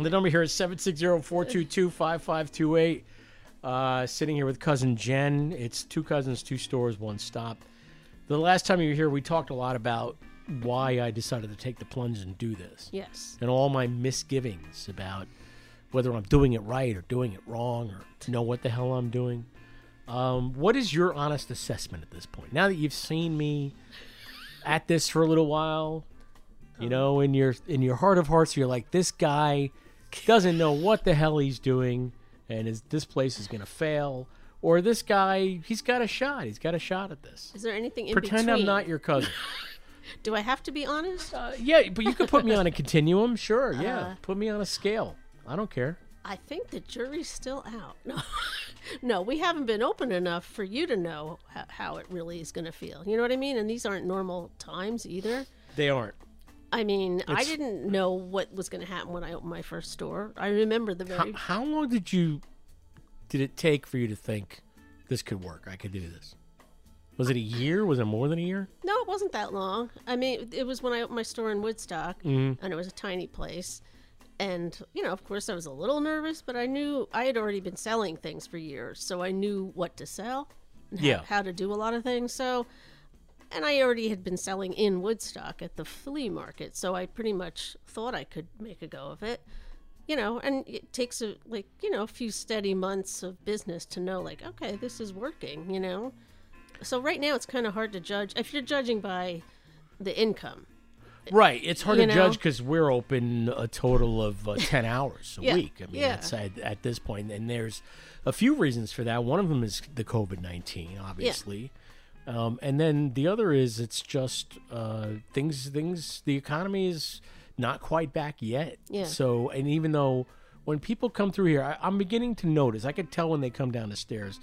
The number here is 760-422-5528. Uh, sitting here with cousin Jen. It's two cousins, two stores, one stop. The last time you were here, we talked a lot about why I decided to take the plunge and do this. Yes. And all my misgivings about whether I'm doing it right or doing it wrong or to know what the hell I'm doing. Um, what is your honest assessment at this point? Now that you've seen me at this for a little while, you know, in your in your heart of hearts, you're like, this guy doesn't know what the hell he's doing, and is this place is gonna fail, or this guy he's got a shot, he's got a shot at this. Is there anything in Pretend between? I'm not your cousin. Do I have to be honest? Uh, yeah, but you could put me on a continuum, sure. Yeah, Uh, put me on a scale. I don't care. I think the jury's still out. No, no, we haven't been open enough for you to know how, how it really is going to feel. You know what I mean? And these aren't normal times either. They aren't. I mean, I didn't know what was going to happen when I opened my first store. I remember the How, very. how long did you did it take for you to think this could work? I could do this. Was it a year? Was it more than a year? No, it wasn't that long. I mean, it was when I opened my store in Woodstock, Mhm. and it was a tiny place. And, you know, of course, I was a little nervous, but I knew I had already been selling things for years, so I knew what to sell and how, Yeah. how to do a lot of things. So, and I already had been selling in Woodstock at the flea market, so I pretty much thought I could make a go of it. You know, and it takes a like you know a few steady months of business to know like okay this is working. You know, so right now it's kind of hard to judge if you're judging by the income. Right. It's hard to know? judge because we're open a total of uh, 10 hours a Yeah, week. I mean, yeah. that's at, at this. And there's a few reasons for that. One of them is the COVID 19, obviously. Um, and then the other is it's just uh, things, things, the economy is not quite back yet. Yeah. So, and even though when people come through here, I, I'm beginning to notice, I could tell when they come down the stairs,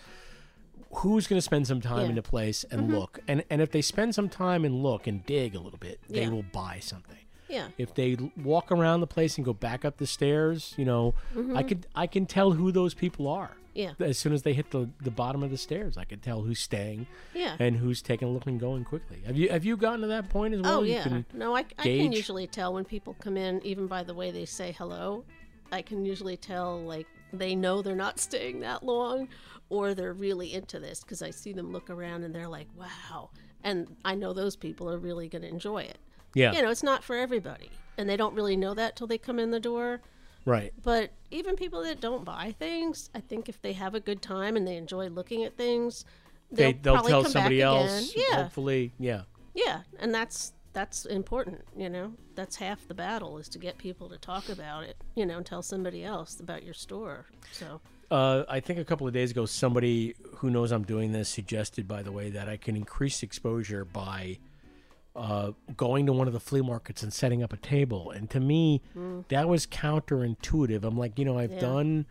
who's going to spend some time Yeah. in the place and Mhm. look. And, and if they spend some time and look and dig a little bit, they will buy something Yeah. if they walk around the place and go back up the stairs, you know, I Mhm. could I can tell who those people are. Yeah. As soon as they hit the, the bottom of the stairs, I can tell who's staying. Yeah. And who's taking a look and going quickly. Have you have you gotten to that point as well? Oh yeah. No, I, I can usually tell when people come in, even by the way they say hello. I can usually tell like they know they're not staying that long, or they're really into this because I see them look around and they're like, "Wow!" And I know those people are really going to enjoy it. Yeah. You know, it's not for everybody, and they don't really know that till they come in the door. Right. But even people that don't buy things, I think if they have a good time and they enjoy looking at things, they'll, They they'll probably tell come somebody else. Yeah. Hopefully, yeah. Yeah, and that's that's important, you know. That's half the battle is to get people to talk about it, you know, and tell somebody else about your store. So, Uh, I think a couple of days ago, somebody who knows I'm doing this suggested, by the way, that I can increase exposure by uh, going to one of the flea markets and setting up a table. And to me, Mm. that was counterintuitive. I'm like, you know, I've Yeah. done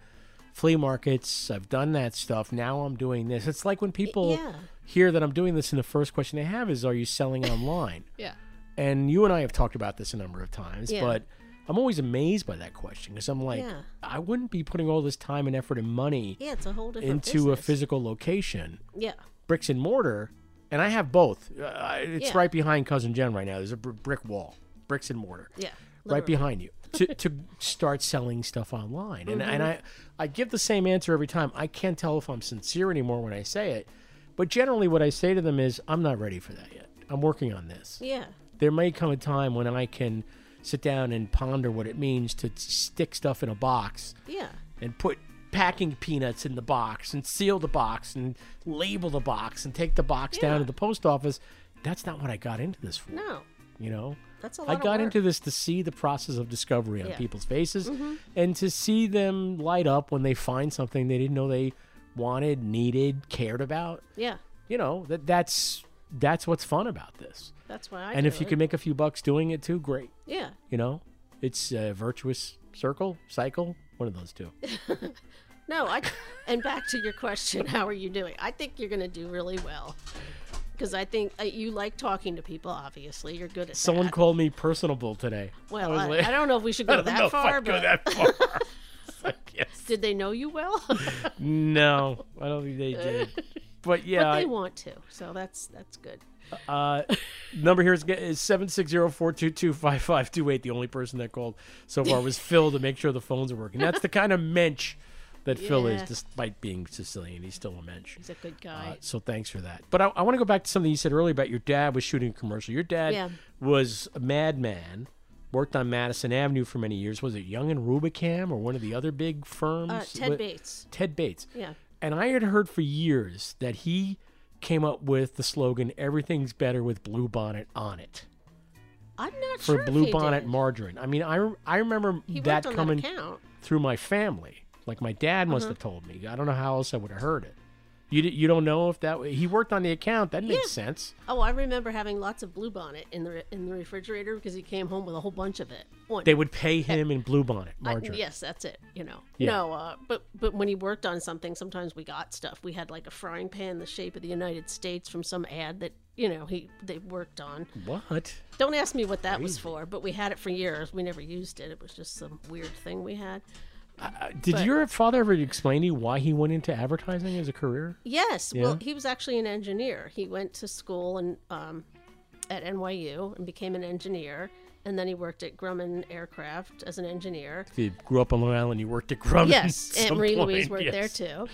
flea markets, I've done that stuff. Now I'm doing this. It's like when people yeah. hear that I'm doing this, and the first question they have is, "Are you selling online?" yeah. And you and I have talked about this a number of times, Yeah. but I'm always amazed by that question because I'm like. I wouldn't be putting all this time and effort and money Yeah, it's a whole different into a physical location, Yeah. bricks and mortar, and I have both. Uh, it's Yeah. right behind cousin Jen right now. There's a br- brick wall, bricks and mortar, Yeah, right behind you to, to start selling stuff online. And and Mhm. I I give the same answer every time. I can't tell if I'm sincere anymore when I say it, but generally what I say to them is, I'm not ready for that yet. I'm working on this Yeah. there may come a time when I can sit down and ponder what it means to stick stuff in a box Yeah. and put packing peanuts in the box and seal the box and label the box and take the box down to the post office. That's not what I got into this for. No. You know, That's a I lot of got into this to see the process of discovery on Yeah. people's faces Mhm. and to see them light up when they find something they didn't know they wanted, needed, cared about. Yeah. You know, that that's that's what's fun about this. That's why I and if you it. can make a few bucks doing it too, great. Yeah. You know, it's a virtuous circle, cycle, one of those two. No, I and back to your question, how are you doing? I think you're going to do really well. Because I think uh, you like talking to people. Obviously, you're good at Someone that. called me personable today. Well, I, I don't know if we should go that far, go but that far. Did they know you well? no, I don't think they did. But yeah, but they I- want to, so that's that's good. Uh, number here is, is 760-422-5528. The only person that called so far was Phil to make sure the phones are working. That's the kind of mensch that Phil is, despite being Sicilian. He's still a mensch. He's a good guy. Uh, so thanks for that. But I, I want to go back to something you said earlier about your dad was shooting a commercial. Your dad Yeah. was a madman. Worked on Madison Avenue for many years. Was it Young and Rubicam or one of the other big firms? Uh, Ted What- Bates. Ted Bates. Yeah. And I had heard for years that he came up with the slogan "Everything's better with blue bonnet on it" I'm not for sure blue bonnet did. margarine. I mean, I I remember He that on that coming through my family. Like my dad must Uh-huh. have told me. I don't know how else I would have heard it. You you don't know if that he worked on the account. That makes Yeah. sense. Oh, I remember having lots of blue bonnet in the in the refrigerator because he came home with a whole bunch of it. One- They would pay him in blue bonnet I- yes, that's it. You know, Yeah. no, uh, but but when he worked on something, sometimes we got stuff. We had like a frying pan the shape of the United States from some ad that you know he they worked on. What? Don't ask me what that was for, but we had it for years. We never used it. It was just some weird thing we had. Uh, Did But- your father ever explain to you why he went into advertising as a career? Yes. Yeah? Well, he was actually an engineer. He went to school and um, at NYU and became an engineer, and then he worked at Grumman Aircraft as an engineer. If you grew up on Long Island, you worked at Grumman. Yes, at Aunt Marie point, Louise worked there too.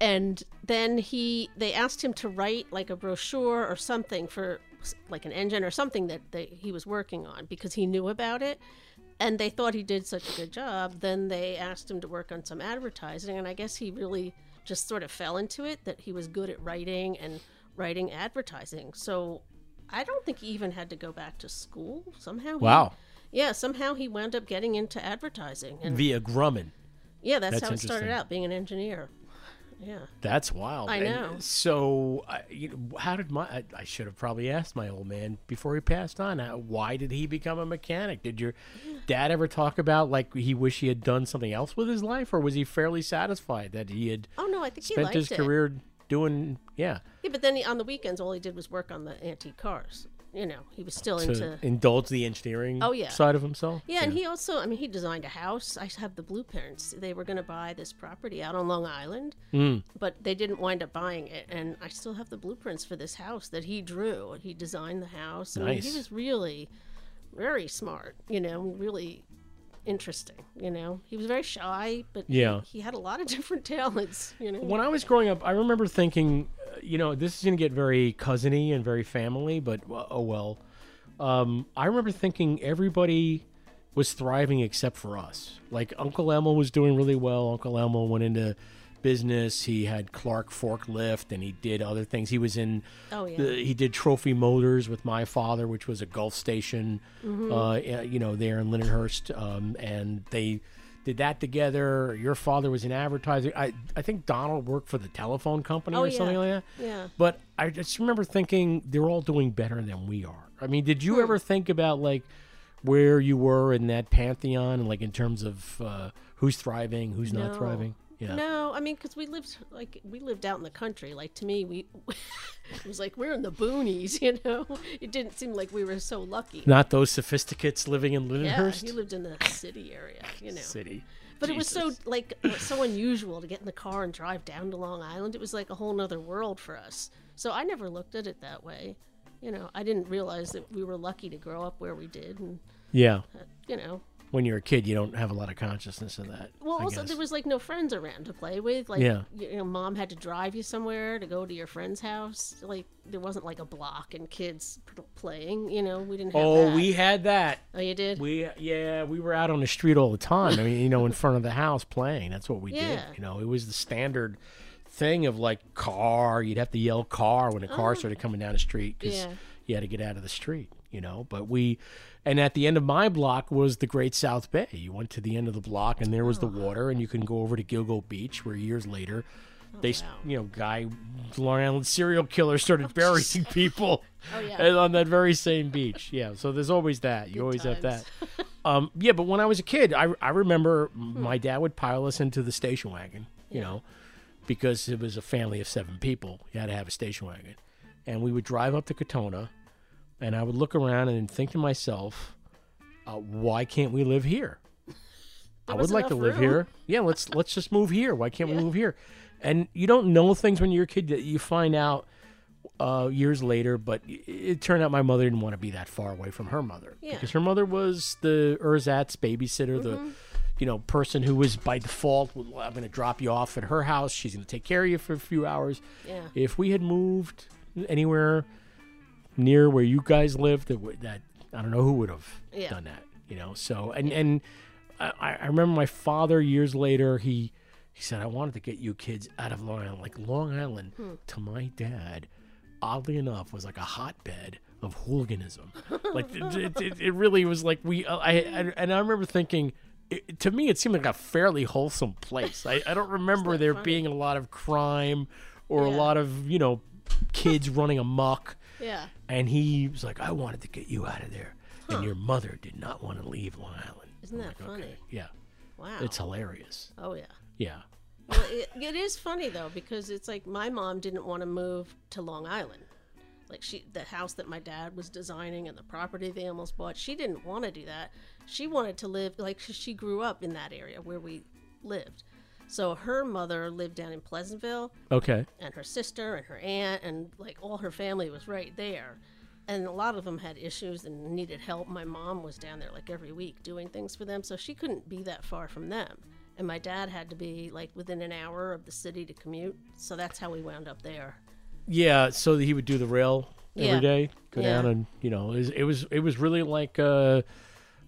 And then he, they asked him to write like a brochure or something for like an engine or something that they, he was working on because he knew about it. And they thought he did such a good job. Then they asked him to work on some advertising, and I guess he really just sort of fell into it that he was good at writing and writing advertising. So I don't think he even had to go back to school somehow. he- Wow. yeah, somehow he wound up getting into advertising. And Via Grumman. yeah, that's, That's how it started out, being an engineer. Yeah. That's wild. I And know. so, I you know, how did my? I, I should have probably asked my old man before he passed on. How, why did he become a mechanic? Did your dad ever talk about like he wish he had done something else with his life, or was he fairly satisfied that he had Oh no, I think he spent his it. career doing? Yeah, Yeah, but then he, on the weekends, all he did was work on the antique cars. You know, he was still to into. indulge the engineering Oh, yeah. side of himself. Yeah, and he also, I mean, he designed a house. I have the blueprints. They were going to buy this property out on Long Island, Mm. but they didn't wind up buying it. And I still have the blueprints for this house that he drew. He designed the house. I mean, Nice. he was really very smart, you know, really interesting, you know. He was very shy, but Yeah. he, had a lot of different talents, you know. When I was growing up, I remember thinking, uh, you know, this is going to get very cousiny and very family, but oh well. Um, I remember thinking everybody was thriving except for us. Like Uncle Elmo was doing really well. Uncle Elmo went into business. He had Clark Forklift, and he did other things. He was in. Oh, yeah. the- he did Trophy Motors with my father, which was a Gulf station. mm-hmm. Uh, you know, there in Lindenhurst, um, and they did that together. Your father was in advertising. I I think Donald worked for the telephone company Oh, or yeah. something like that. Yeah. But I just remember thinking they're all doing better than we are. I mean, did Hmm. you ever think about like where you were in that pantheon, and like in terms of uh, who's thriving, who's not thriving? Yeah. No, I mean, because we lived like we lived out in the country. Like to me, we it was like we're in the boonies. You know, it didn't seem like we were so lucky. Not those sophisticates living in Yeah, you lived in the city area. You know, city. But it was so like so unusual to get in the car and drive down to Long Island. It was like a whole nother world for us. So I never looked at it that way. You know, I didn't realize that we were lucky to grow up where we did, and Yeah. uh, you know, When you're a kid, you don't have a lot of consciousness of that. Well, I also guess. there was like no friends around to play with. Like, Yeah. you know, mom had to drive you somewhere to go to your friend's house. Like, there wasn't like a block and kids playing. You know, we didn't have Oh, that. we had that. Oh, you did? We yeah, we were out on the street all the time. I mean, you know, in front of the house playing. That's what we Yeah. did. You know, it was the standard thing of like car. You'd have to yell car when a car Oh. started coming down the street because Yeah. you had to get out of the street. You know, but we, and at the end of my block was the Great South Bay. You went to the end of the block, and there was Oh. the water, and you can go over to Gilgo Beach, where years later. They, s you know, guy, Long Island serial killer started burying people Oh, yeah. on that very same beach. Yeah, so there's always that. You always have that. Um, yeah, but when I was a kid, I, I remember Hmm. my dad would pile us into the station wagon, you know, because it was a family of seven people. You had to have a station wagon. And we would drive up to Katonah, and I would look around and think to myself, uh, why can't we live here? I would like to live room. here. Yeah, let's let's just move here. Why can't we move here? And you don't know things when you're a kid that you find out uh, years later. But it, turned out my mother didn't want to be that far away from her mother Yeah. because her mother was the ersatz babysitter, the Mhm. you know person who was by default. "Well, I'm going to drop you off at her house. She's going to take care of you for a few hours. Yeah. If we had moved anywhere near where you guys lived, that would that I don't know who would have Yeah. done that. You know, so and and I, I remember my father years later he he said I wanted to get you kids out of Long Island. Like Long Island Hmm. to my dad, oddly enough, was like a hotbed of hooliganism. like it, it, it, really was like we uh, I, I and I remember thinking. It, to me, it seemed like a fairly wholesome place. I, I don't remember there being a lot of crime or a lot of you know kids running amok. Yeah. And he was like, I wanted to get you out of there. And your mother did not want to leave Long Island. Isn't that funny? Yeah. Wow. It's hilarious. Oh yeah. Yeah. Well, it, it is funny though because it's like my mom didn't want to move to Long Island. Like she, the house that my dad was designing and the property they almost bought, she didn't want to do that. She wanted to live like she grew up in that area where we lived. So her mother lived down in Pleasantville. Okay. And her sister and her aunt and like all her family was right there. And a lot of them had issues and needed help. My mom was down there like every week doing things for them, so she couldn't be that far from them. And my dad had to be like within an hour of the city to commute, so that's how we wound up there. Yeah, so he would do the rail Yeah. every day, go Yeah. down and you know, it was it was, it was really like uh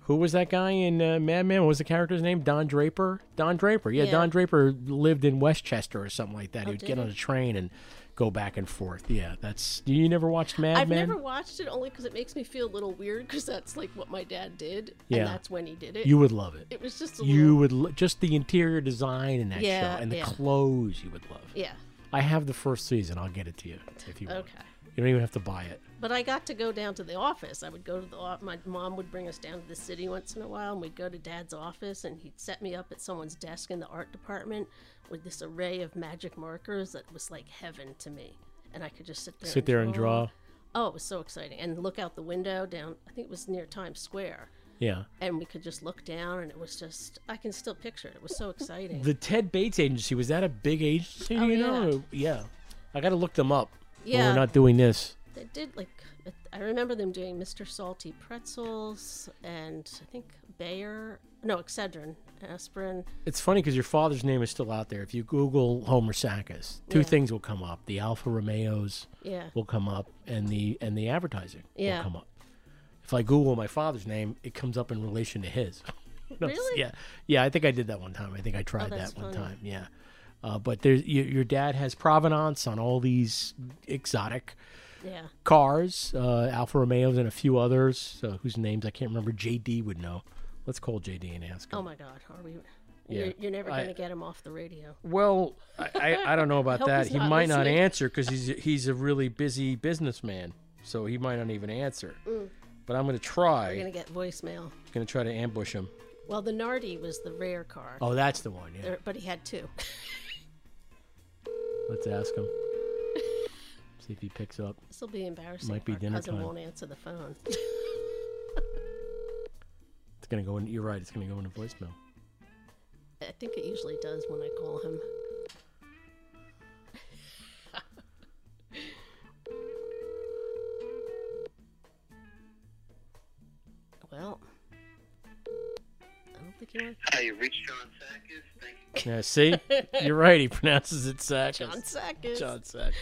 who was that guy in uh, Mad Men? What was the character's name? Don Draper. Don Draper. Yeah, Yeah. Don Draper lived in Westchester or something like that. Oh, he would get on a train and go back and forth. Yeah, that's. You never watched Mad Men? I've never watched it only because it makes me feel a little weird because that's like what my dad did, Yeah. and that's when he did it. You would love it. It was just a you little, would just the interior design in that Yeah, show and the clothes you would love. yeah. I have the first season. I'll get it to you if you want. Okay. You don't even have to buy it. But I got to go down to the office. I would go to the my mom would bring us down to the city once in a while, and we'd go to Dad's office, and he'd set me up at someone's desk in the art department with this array of magic markers that was like heaven to me, and I could just sit there. Sit there and draw. Oh, it was so exciting! And look out the window down. I think it was near Times Square, Yeah. and we could just look down, and it was just I can still picture it. It was so exciting. The Ted Bates agency was that a big agency? Oh, you know? yeah. Or- yeah. I got to look them up. Yeah. we're not doing this. They did like I remember them doing Mr. Salty pretzels and I think Bayer, no Excedrin, aspirin. It's funny because your father's name is still out there. If you Google Homer Sakis, two Yeah. things will come up: the Alfa Romeos Yeah. will come up, and the and the advertising Yeah. will come up. If I Google my father's name, it comes up in relation to his. Really? Yeah, yeah. I think I did that one time. I think I tried oh, that's that one funny. time. Yeah, uh, but there's your, your dad has provenance on all these exotic Yeah. cars, uh, Alfa Romeos, and a few others uh, whose names I can't remember. JD would know. Let's call JD and ask him. Oh my God, are we? Yeah. You're, you're never going to get him off the radio. Well, I, I, I don't know about that. He might not answer because he's he's a really busy businessman, so he might not even answer. Mm. But I'm going to try. We're going to get voicemail. Going to try to ambush him. Well, the Nardi was the rare car. Oh, that's the one. Yeah. There- but he had two. Let's ask him. See if he picks up. This will be embarrassing. Might be our dinner cousin time. won't answer the phone. It's going to go in. You're right. It's going to go into voicemail. I think it usually does when I call him. well, I don't think he wants. Hi, you reached John Sakis. Thank you. Yeah. See, you're right. He pronounces it Sakis. John Sakis. John Sakis.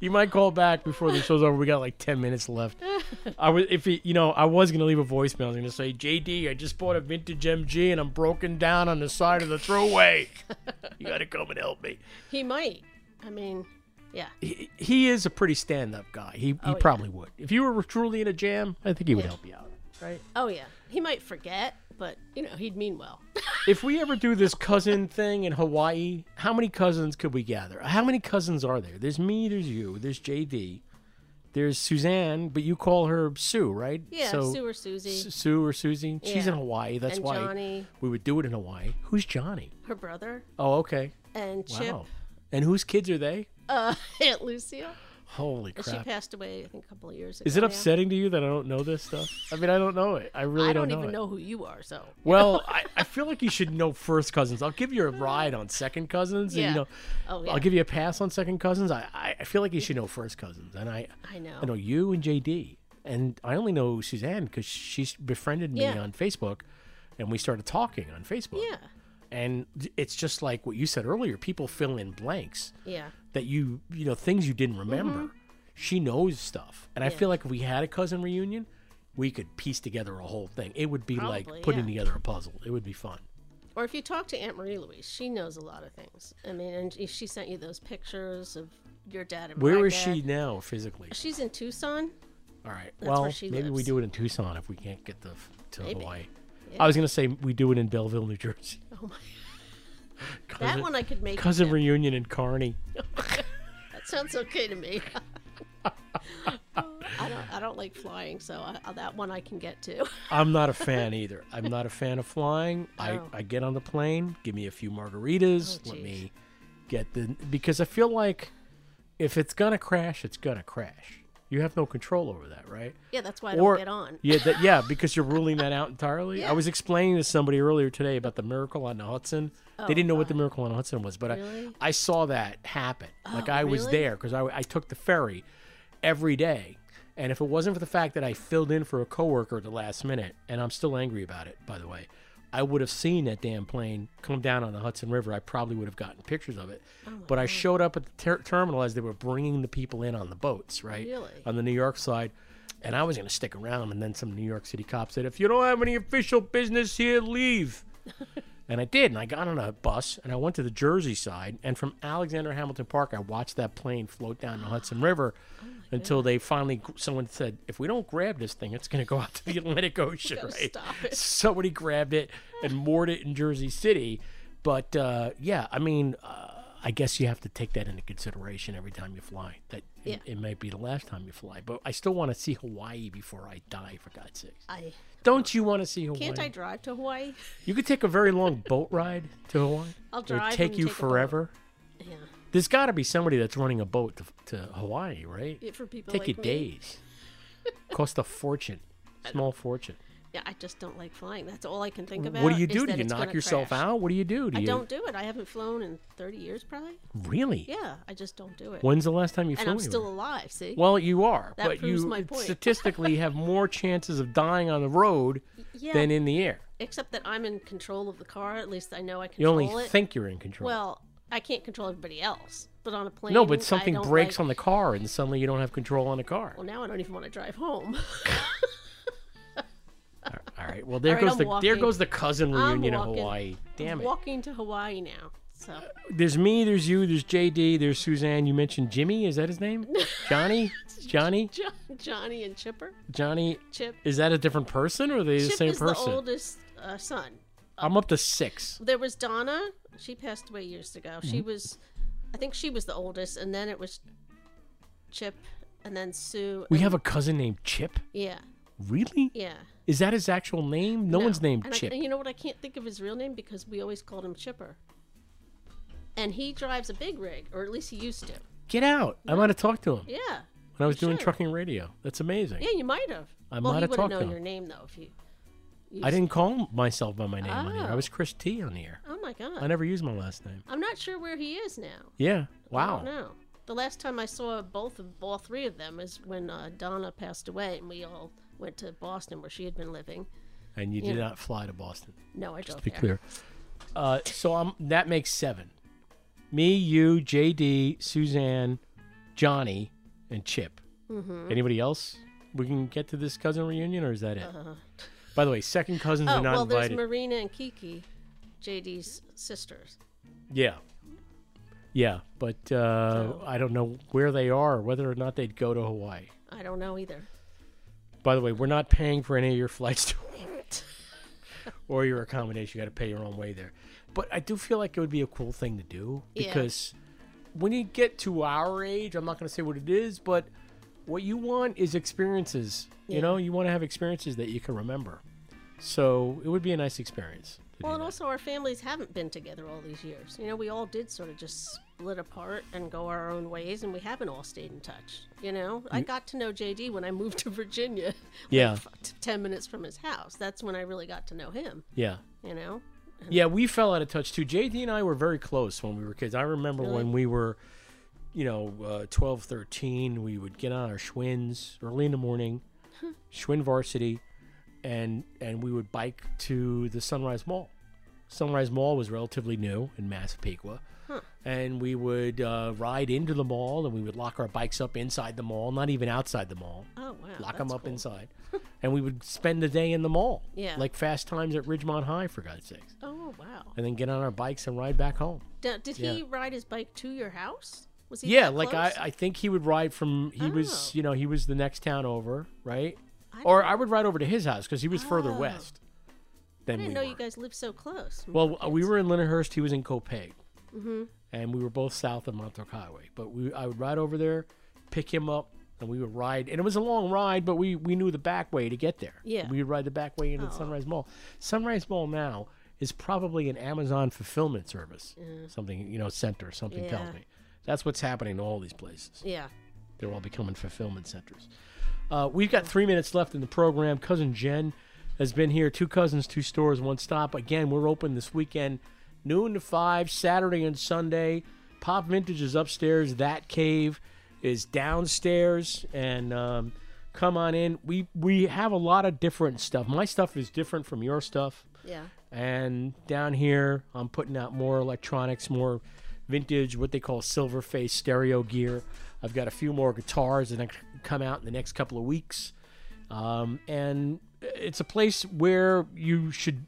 You might call back before the show's over. We got like ten minutes left. I was, if he, you know, I was gonna leave a voicemail. I was gonna say, JD, I just bought a vintage MG and I'm broken down on the side of the Thruway. you gotta come and help me. He might. I mean, yeah. He, he is a pretty stand-up guy. He, he Oh, yeah. probably would. If you were truly in a jam, I think he would Yeah. help you out. Right? Oh yeah. He might forget, but you know he'd mean well. If we ever do this cousin thing in Hawaii, how many cousins could we gather? How many cousins are there? There's me, there's you, there's JD, there's Suzanne, but you call her Sue, right? Yeah, Sue or Susie. S- Sue or Susie. She's in Hawaii. That's And why Johnny. we would do it in Hawaii. Who's Johnny? Her brother Oh, okay. and Chip. Wow. And whose kids are they? Uh, Aunt Lucia. Holy And she passed away, I think, a couple of years ago. Is it upsetting to you that I don't know this stuff? I mean, I don't know it. I really don't know. I don't, know even it. know who you are, so. Well, I, I feel like you should know first cousins. I'll give you a ride on second cousins. And, Yeah. you know, Oh, yeah. I'll give you a pass on second cousins. I, I, feel like you should know first cousins. And I, I know. I know you and JD. And I only know Suzanne because she's befriended me Yeah. on Facebook and we started talking on Facebook. Yeah. And it's just like what you said earlier people fill in blanks Yeah. That you, you know, things you didn't remember. Mhm. She knows stuff. And I feel like if we had a cousin reunion, we could piece together a whole thing. It would be Probably, like putting yeah. together a puzzle. It would be fun. Or if you talk to Aunt Marie Louise, she knows a lot of things. I mean, and she- she sent you those pictures of your dad and Where is dad. she now physically? She's in Tucson. All right. That's well, maybe we do it in Tucson if we can't get the to Maybe. Hawaii. Yeah. I was gonna say we do it in Belleville, New Jersey. Oh my. That one I could make. Cousin reunion in Kearny. That sounds okay to me. I don't. I don't like flying, so I, uh, that one I can get to. I'm not a fan either. I'm not a fan of flying. I, Oh. I get on the plane, give me a few margaritas, Oh, let me get the because I feel like if it's gonna crash, it's gonna crash. You have no control over that, right? Yeah, that's why I don't get on. Yeah, that, yeah, because you're ruling that out entirely. I was explaining to somebody earlier today about the miracle on the Hudson. Oh, they didn't know what the miracle on the Hudson was, but Really? I, I saw that happen. Oh, like Oh, I was there because I, I took the ferry every day. And if it wasn't for the fact that I filled in for a coworker at the last minute, and I'm still angry about it, by the way, I would have seen that damn plane come down on the Hudson River. I probably would have gotten pictures of it. Oh, but I showed up at the ter- terminal as they were bringing the people in on the boats, right? Really? On the New York side. And I was going to stick around. And then some New York City cop said, if you don't have any official business here, leave. and I did. And I got on a bus and I went to the Jersey side. And from Alexander Hamilton Park, I watched that plane float down the Hudson River oh until they finally, someone said, if we don't grab this thing, it's going to go out to the Atlantic Ocean, right? stop it. Somebody grabbed it and moored it in Jersey City. But uh, yeah, I mean, uh, I guess you have to take that into consideration every time you fly. That it, Yeah. it might be the last time you fly. But I still want to see Hawaii before I die, for God's sakes. I Don't you want to see Hawaii? can't. I drive to Hawaii. You could take a very long boat ride to Hawaii. I'll It drive would take you take forever. Yeah. There's got to be somebody that's running a boat to, to Hawaii, right? Yeah, for people take like you me. days. Cost a fortune, small fortune. Yeah, I just don't like flying. That's all I can think about. What do you do? Do you knock yourself crash. out? What do you do? Do I you don't do it. I haven't flown in 30 years, probably. really? Yeah, I just don't do it. When's the last time you And flew? I'm anywhere? still alive. See. Well, you are, That but proves you my point. statistically have more chances of dying on the road Yeah. than in the air. Except that I'm in control of the car. At least I know I You only it. think you're in control. Well, I can't control everybody else. But on a plane, no, but something breaks like- on the car, and suddenly you don't have control on the car. Well, now I don't even want to drive home. All right. Well, there right, goes I'm the there goes the cousin reunion of Hawaii. Damn I'm it. Walking to Hawaii now. So There's me. There's you. There's JD. There's Suzanne. You mentioned Jimmy. Is that his name? Johnny. Johnny. Jo- Johnny and Chipper. Johnny. Chip. Is that a different person, or are they the Chip same is person? the oldest uh, son. I'm up to six. There was Donna. She passed away years ago. She Mhm. was, I think she was the oldest, and then it was Chip, and then Sue. We and- have a cousin named Chip. Yeah. Really? Yeah. Is that his actual name? No, one's named And I- Chip. and you know what? I can't think of his real name because we always called him Chipper. And he drives a big rig, or at least he used to. Get out! I might have talked to him Yeah. when I was doing should. trucking radio. That's amazing. Yeah, you might have. I well, might have talked to him. Well, he would have known your name though if you. I didn't call myself by my name on here. I Oh. was Chris T on here. Oh my god. I never used my last name. I'm not sure where he is now. Yeah. Wow. don't. The last time I saw both of all three of them is when uh, Donna passed away, and we all went to Boston where she had been living. And you Yeah. did not fly to Boston. No, I Just to be there. clear. Uh, so I'm, that makes seven. Me, you, JD, Suzanne, Johnny, and Chip. Mhm. Anybody else? We can get to this cousin reunion, or is that it? Uh, By the way, second cousins oh are not well, invited. there's Marina and Kiki, JD's sisters. Yeah. Yeah, but uh, I don't know where they are, whether or not they'd go to Hawaii. I don't know either. By the way, we're not paying for any of your flights to or your accommodation. You got to pay your own way there. But I do feel like it would be a cool thing to do Yeah. because when you get to our age, I'm not going to say what it is, but what you want is experiences. You know, you want to have experiences that you can remember. So it would be a nice experience. Well, and also our families haven't been together all these years. You know, we all did sort of just split apart and go our own ways, and we haven't all stayed in touch. You know, I got to know JD when I moved to Virginia. like, Yeah. f- ten minutes from his house. That's when I really got to know him. Yeah. You know. Yeah, we fell out of touch too. JD and I were very close when we were kids. I remember Really? when we were, you know, uh, 12, 13, we would get on our Schwinns early in the morning, Schwinn Varsity, and and we would bike to the Sunrise Mall. Sunrise Mall was relatively new in Massapequa. Huh. And we would uh, ride into the mall and we would lock our bikes up inside the mall, not even outside the mall. Oh wow. lock them up cool. inside. and we would spend the day in the mall. Yeah. Like fast times at Ridgemont High, for God's sakes Oh wow. and then get on our bikes and ride back home. D- did he ride his bike to your house? Was he? Yeah, like I. I think he would ride from he Oh. was you know he was the next town over, right? Or I would ride over to his house because he was further Oh. west I than didn't we know were. you guys lived so close. well, we were in Lindenhurst. He was in Copiague, Mm-hmm. and we were both south of Montauk Highway. But we I would ride over there, pick him up, and we would ride. And it was a long ride, but we we knew the back way to get there. Yeah. we would ride the back way into the. Sunrise Mall. Sunrise Mall now is probably an Amazon fulfillment service, something you know center. Something Yeah. tells me that's what's happening to all these places. Yeah. They're all becoming fulfillment centers. Uh, we've got three minutes left in the program. Cousin Jen has been here. Two cousins, two stores, one stop. Again, we're open this weekend, noon to five, Saturday and Sunday. Pop Vintage is upstairs. That cave is downstairs, and um, come on in. We we have a lot of different stuff. My stuff is different from your stuff. Yeah. And down here, I'm putting out more electronics, more vintage, what they call silver face stereo gear. I've got a few more guitars that come out in the next couple of weeks. Um, and it's a place where you should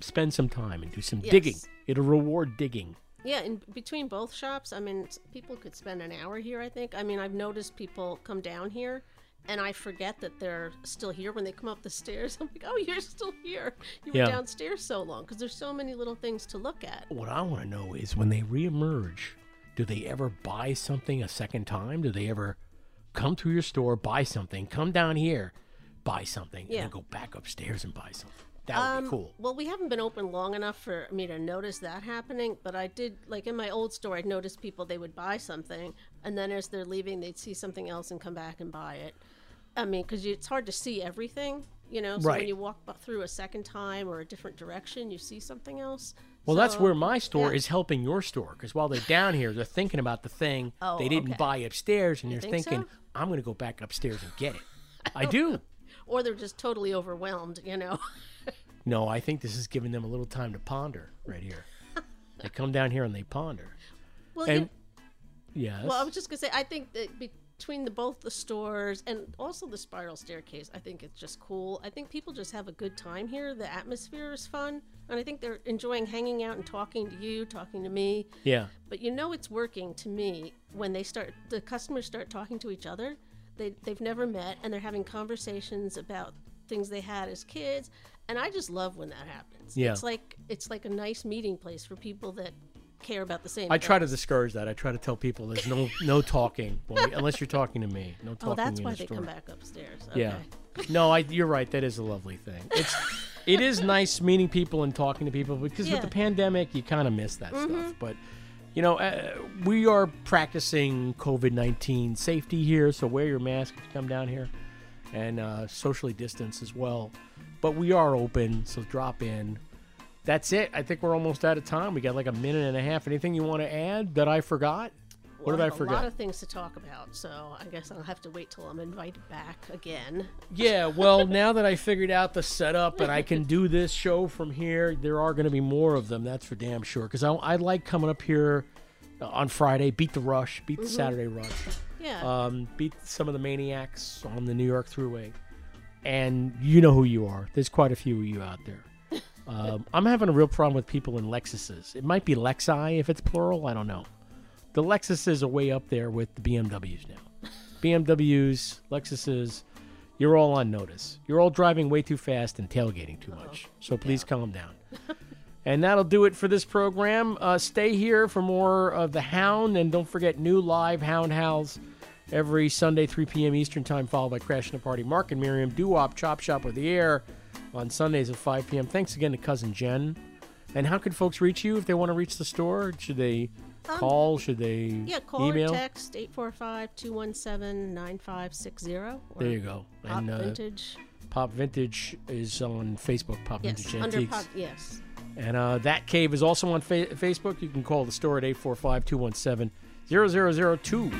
spend some time and do some digging. It'll reward digging. Yeah, in between both shops, I mean, people could spend an hour here. I think. I mean, I've noticed people come down here, and I forget that they're still here when they come up the stairs. I'm like, oh, you're still here. You were Yeah. downstairs so long because there's so many little things to look at. What I want to know is when they reemerge, do they ever buy something a second time? Do they ever come to your store, buy something, come down here, buy something, Yeah. and then go back upstairs and buy something? That would Um, be cool. Well, we haven't been open long enough for me to notice that happening, but I did, like in my old store, I'd notice people, they would buy something, and then as they're leaving, they'd see something else and come back and buy it. I mean, because it's hard to see everything, you know? So Right. when you walk through a second time or a different direction, you see something else. Well, that's where my store yeah. is helping your store because while they're down here, they're thinking about the thing Oh, they didn't okay. buy upstairs, and You they're think thinking, so? "I'm going to go back upstairs and get it." I do. Or they're just totally overwhelmed, you know? No, I think this is giving them a little time to ponder right here. they come down here and they ponder. Well, and you- yes, Well, I was just gonna say, I think that between the both the stores and also the spiral staircase, I think it's just cool. I think people just have a good time here. The atmosphere is fun, and I think they're enjoying hanging out and talking to you, talking to me. yeah, But you know, it's working to me when they start. The customers start talking to each other. They they've never met, and they're having conversations about things they had as kids. And I just love when that happens. Yeah. It's like it's like a nice meeting place for people that care about the same. I try to discourage that. I try to tell people there's no no talking well, unless you're talking to me. No talking. Oh, that's why the they store. come back upstairs. Yeah. No, I, you're right. That is a lovely thing. It's it is nice meeting people and talking to people because with the pandemic, you kind of miss that Mhm. stuff. But you know, uh, we are practicing COVID nineteen safety here, so wear your mask if you come down here, and uh, socially distance as well. But we are open, so drop in. That's it. I think we're almost out of time. We got like a minute and a half. Anything you want to add that I forgot? What Well, did I have A lot of things to talk about, so I guess I'll have to wait till I'm invited back again. Yeah, well, now that I figured out the setup and I can do this show from here, there are going to be more of them. That's for damn sure. Because I, I like coming up here uh, on Friday, beat the rush, beat the Mhm. Saturday rush, Yeah. um, beat some of the maniacs on the New York Thruway, and you know who you are. There's quite a few of you out there. Um, I'm having a real problem with people in Lexuses. It might be Lexi if it's plural. I don't know. The Lexuses are way up there with the BMWs now. BMWs, Lexuses, you're all on notice. You're all driving way too fast and tailgating too much. So please calm down. and that'll do it for this program. Uh, stay here for more of The Hound. And don't forget new live Hound Howls every Sunday, 3 p.m. Eastern Time, followed by Crashing the Party. Mark and Miriam, Doo Wop, Chop Shop with the Air on Sundays at 5 p.m. Thanks again to Cousin Jen And how can folks reach you if they want to reach the store? Should they Um, call? Should they Yeah, call email? or text 845-217-9560. There you go. Pop And, uh, Vintage. Pop Vintage is on Facebook. Pop Yes, Vintage under Antiques. Pop, yes. And uh, that cave is also on fa- Facebook. You can call the store at 845 217 0002.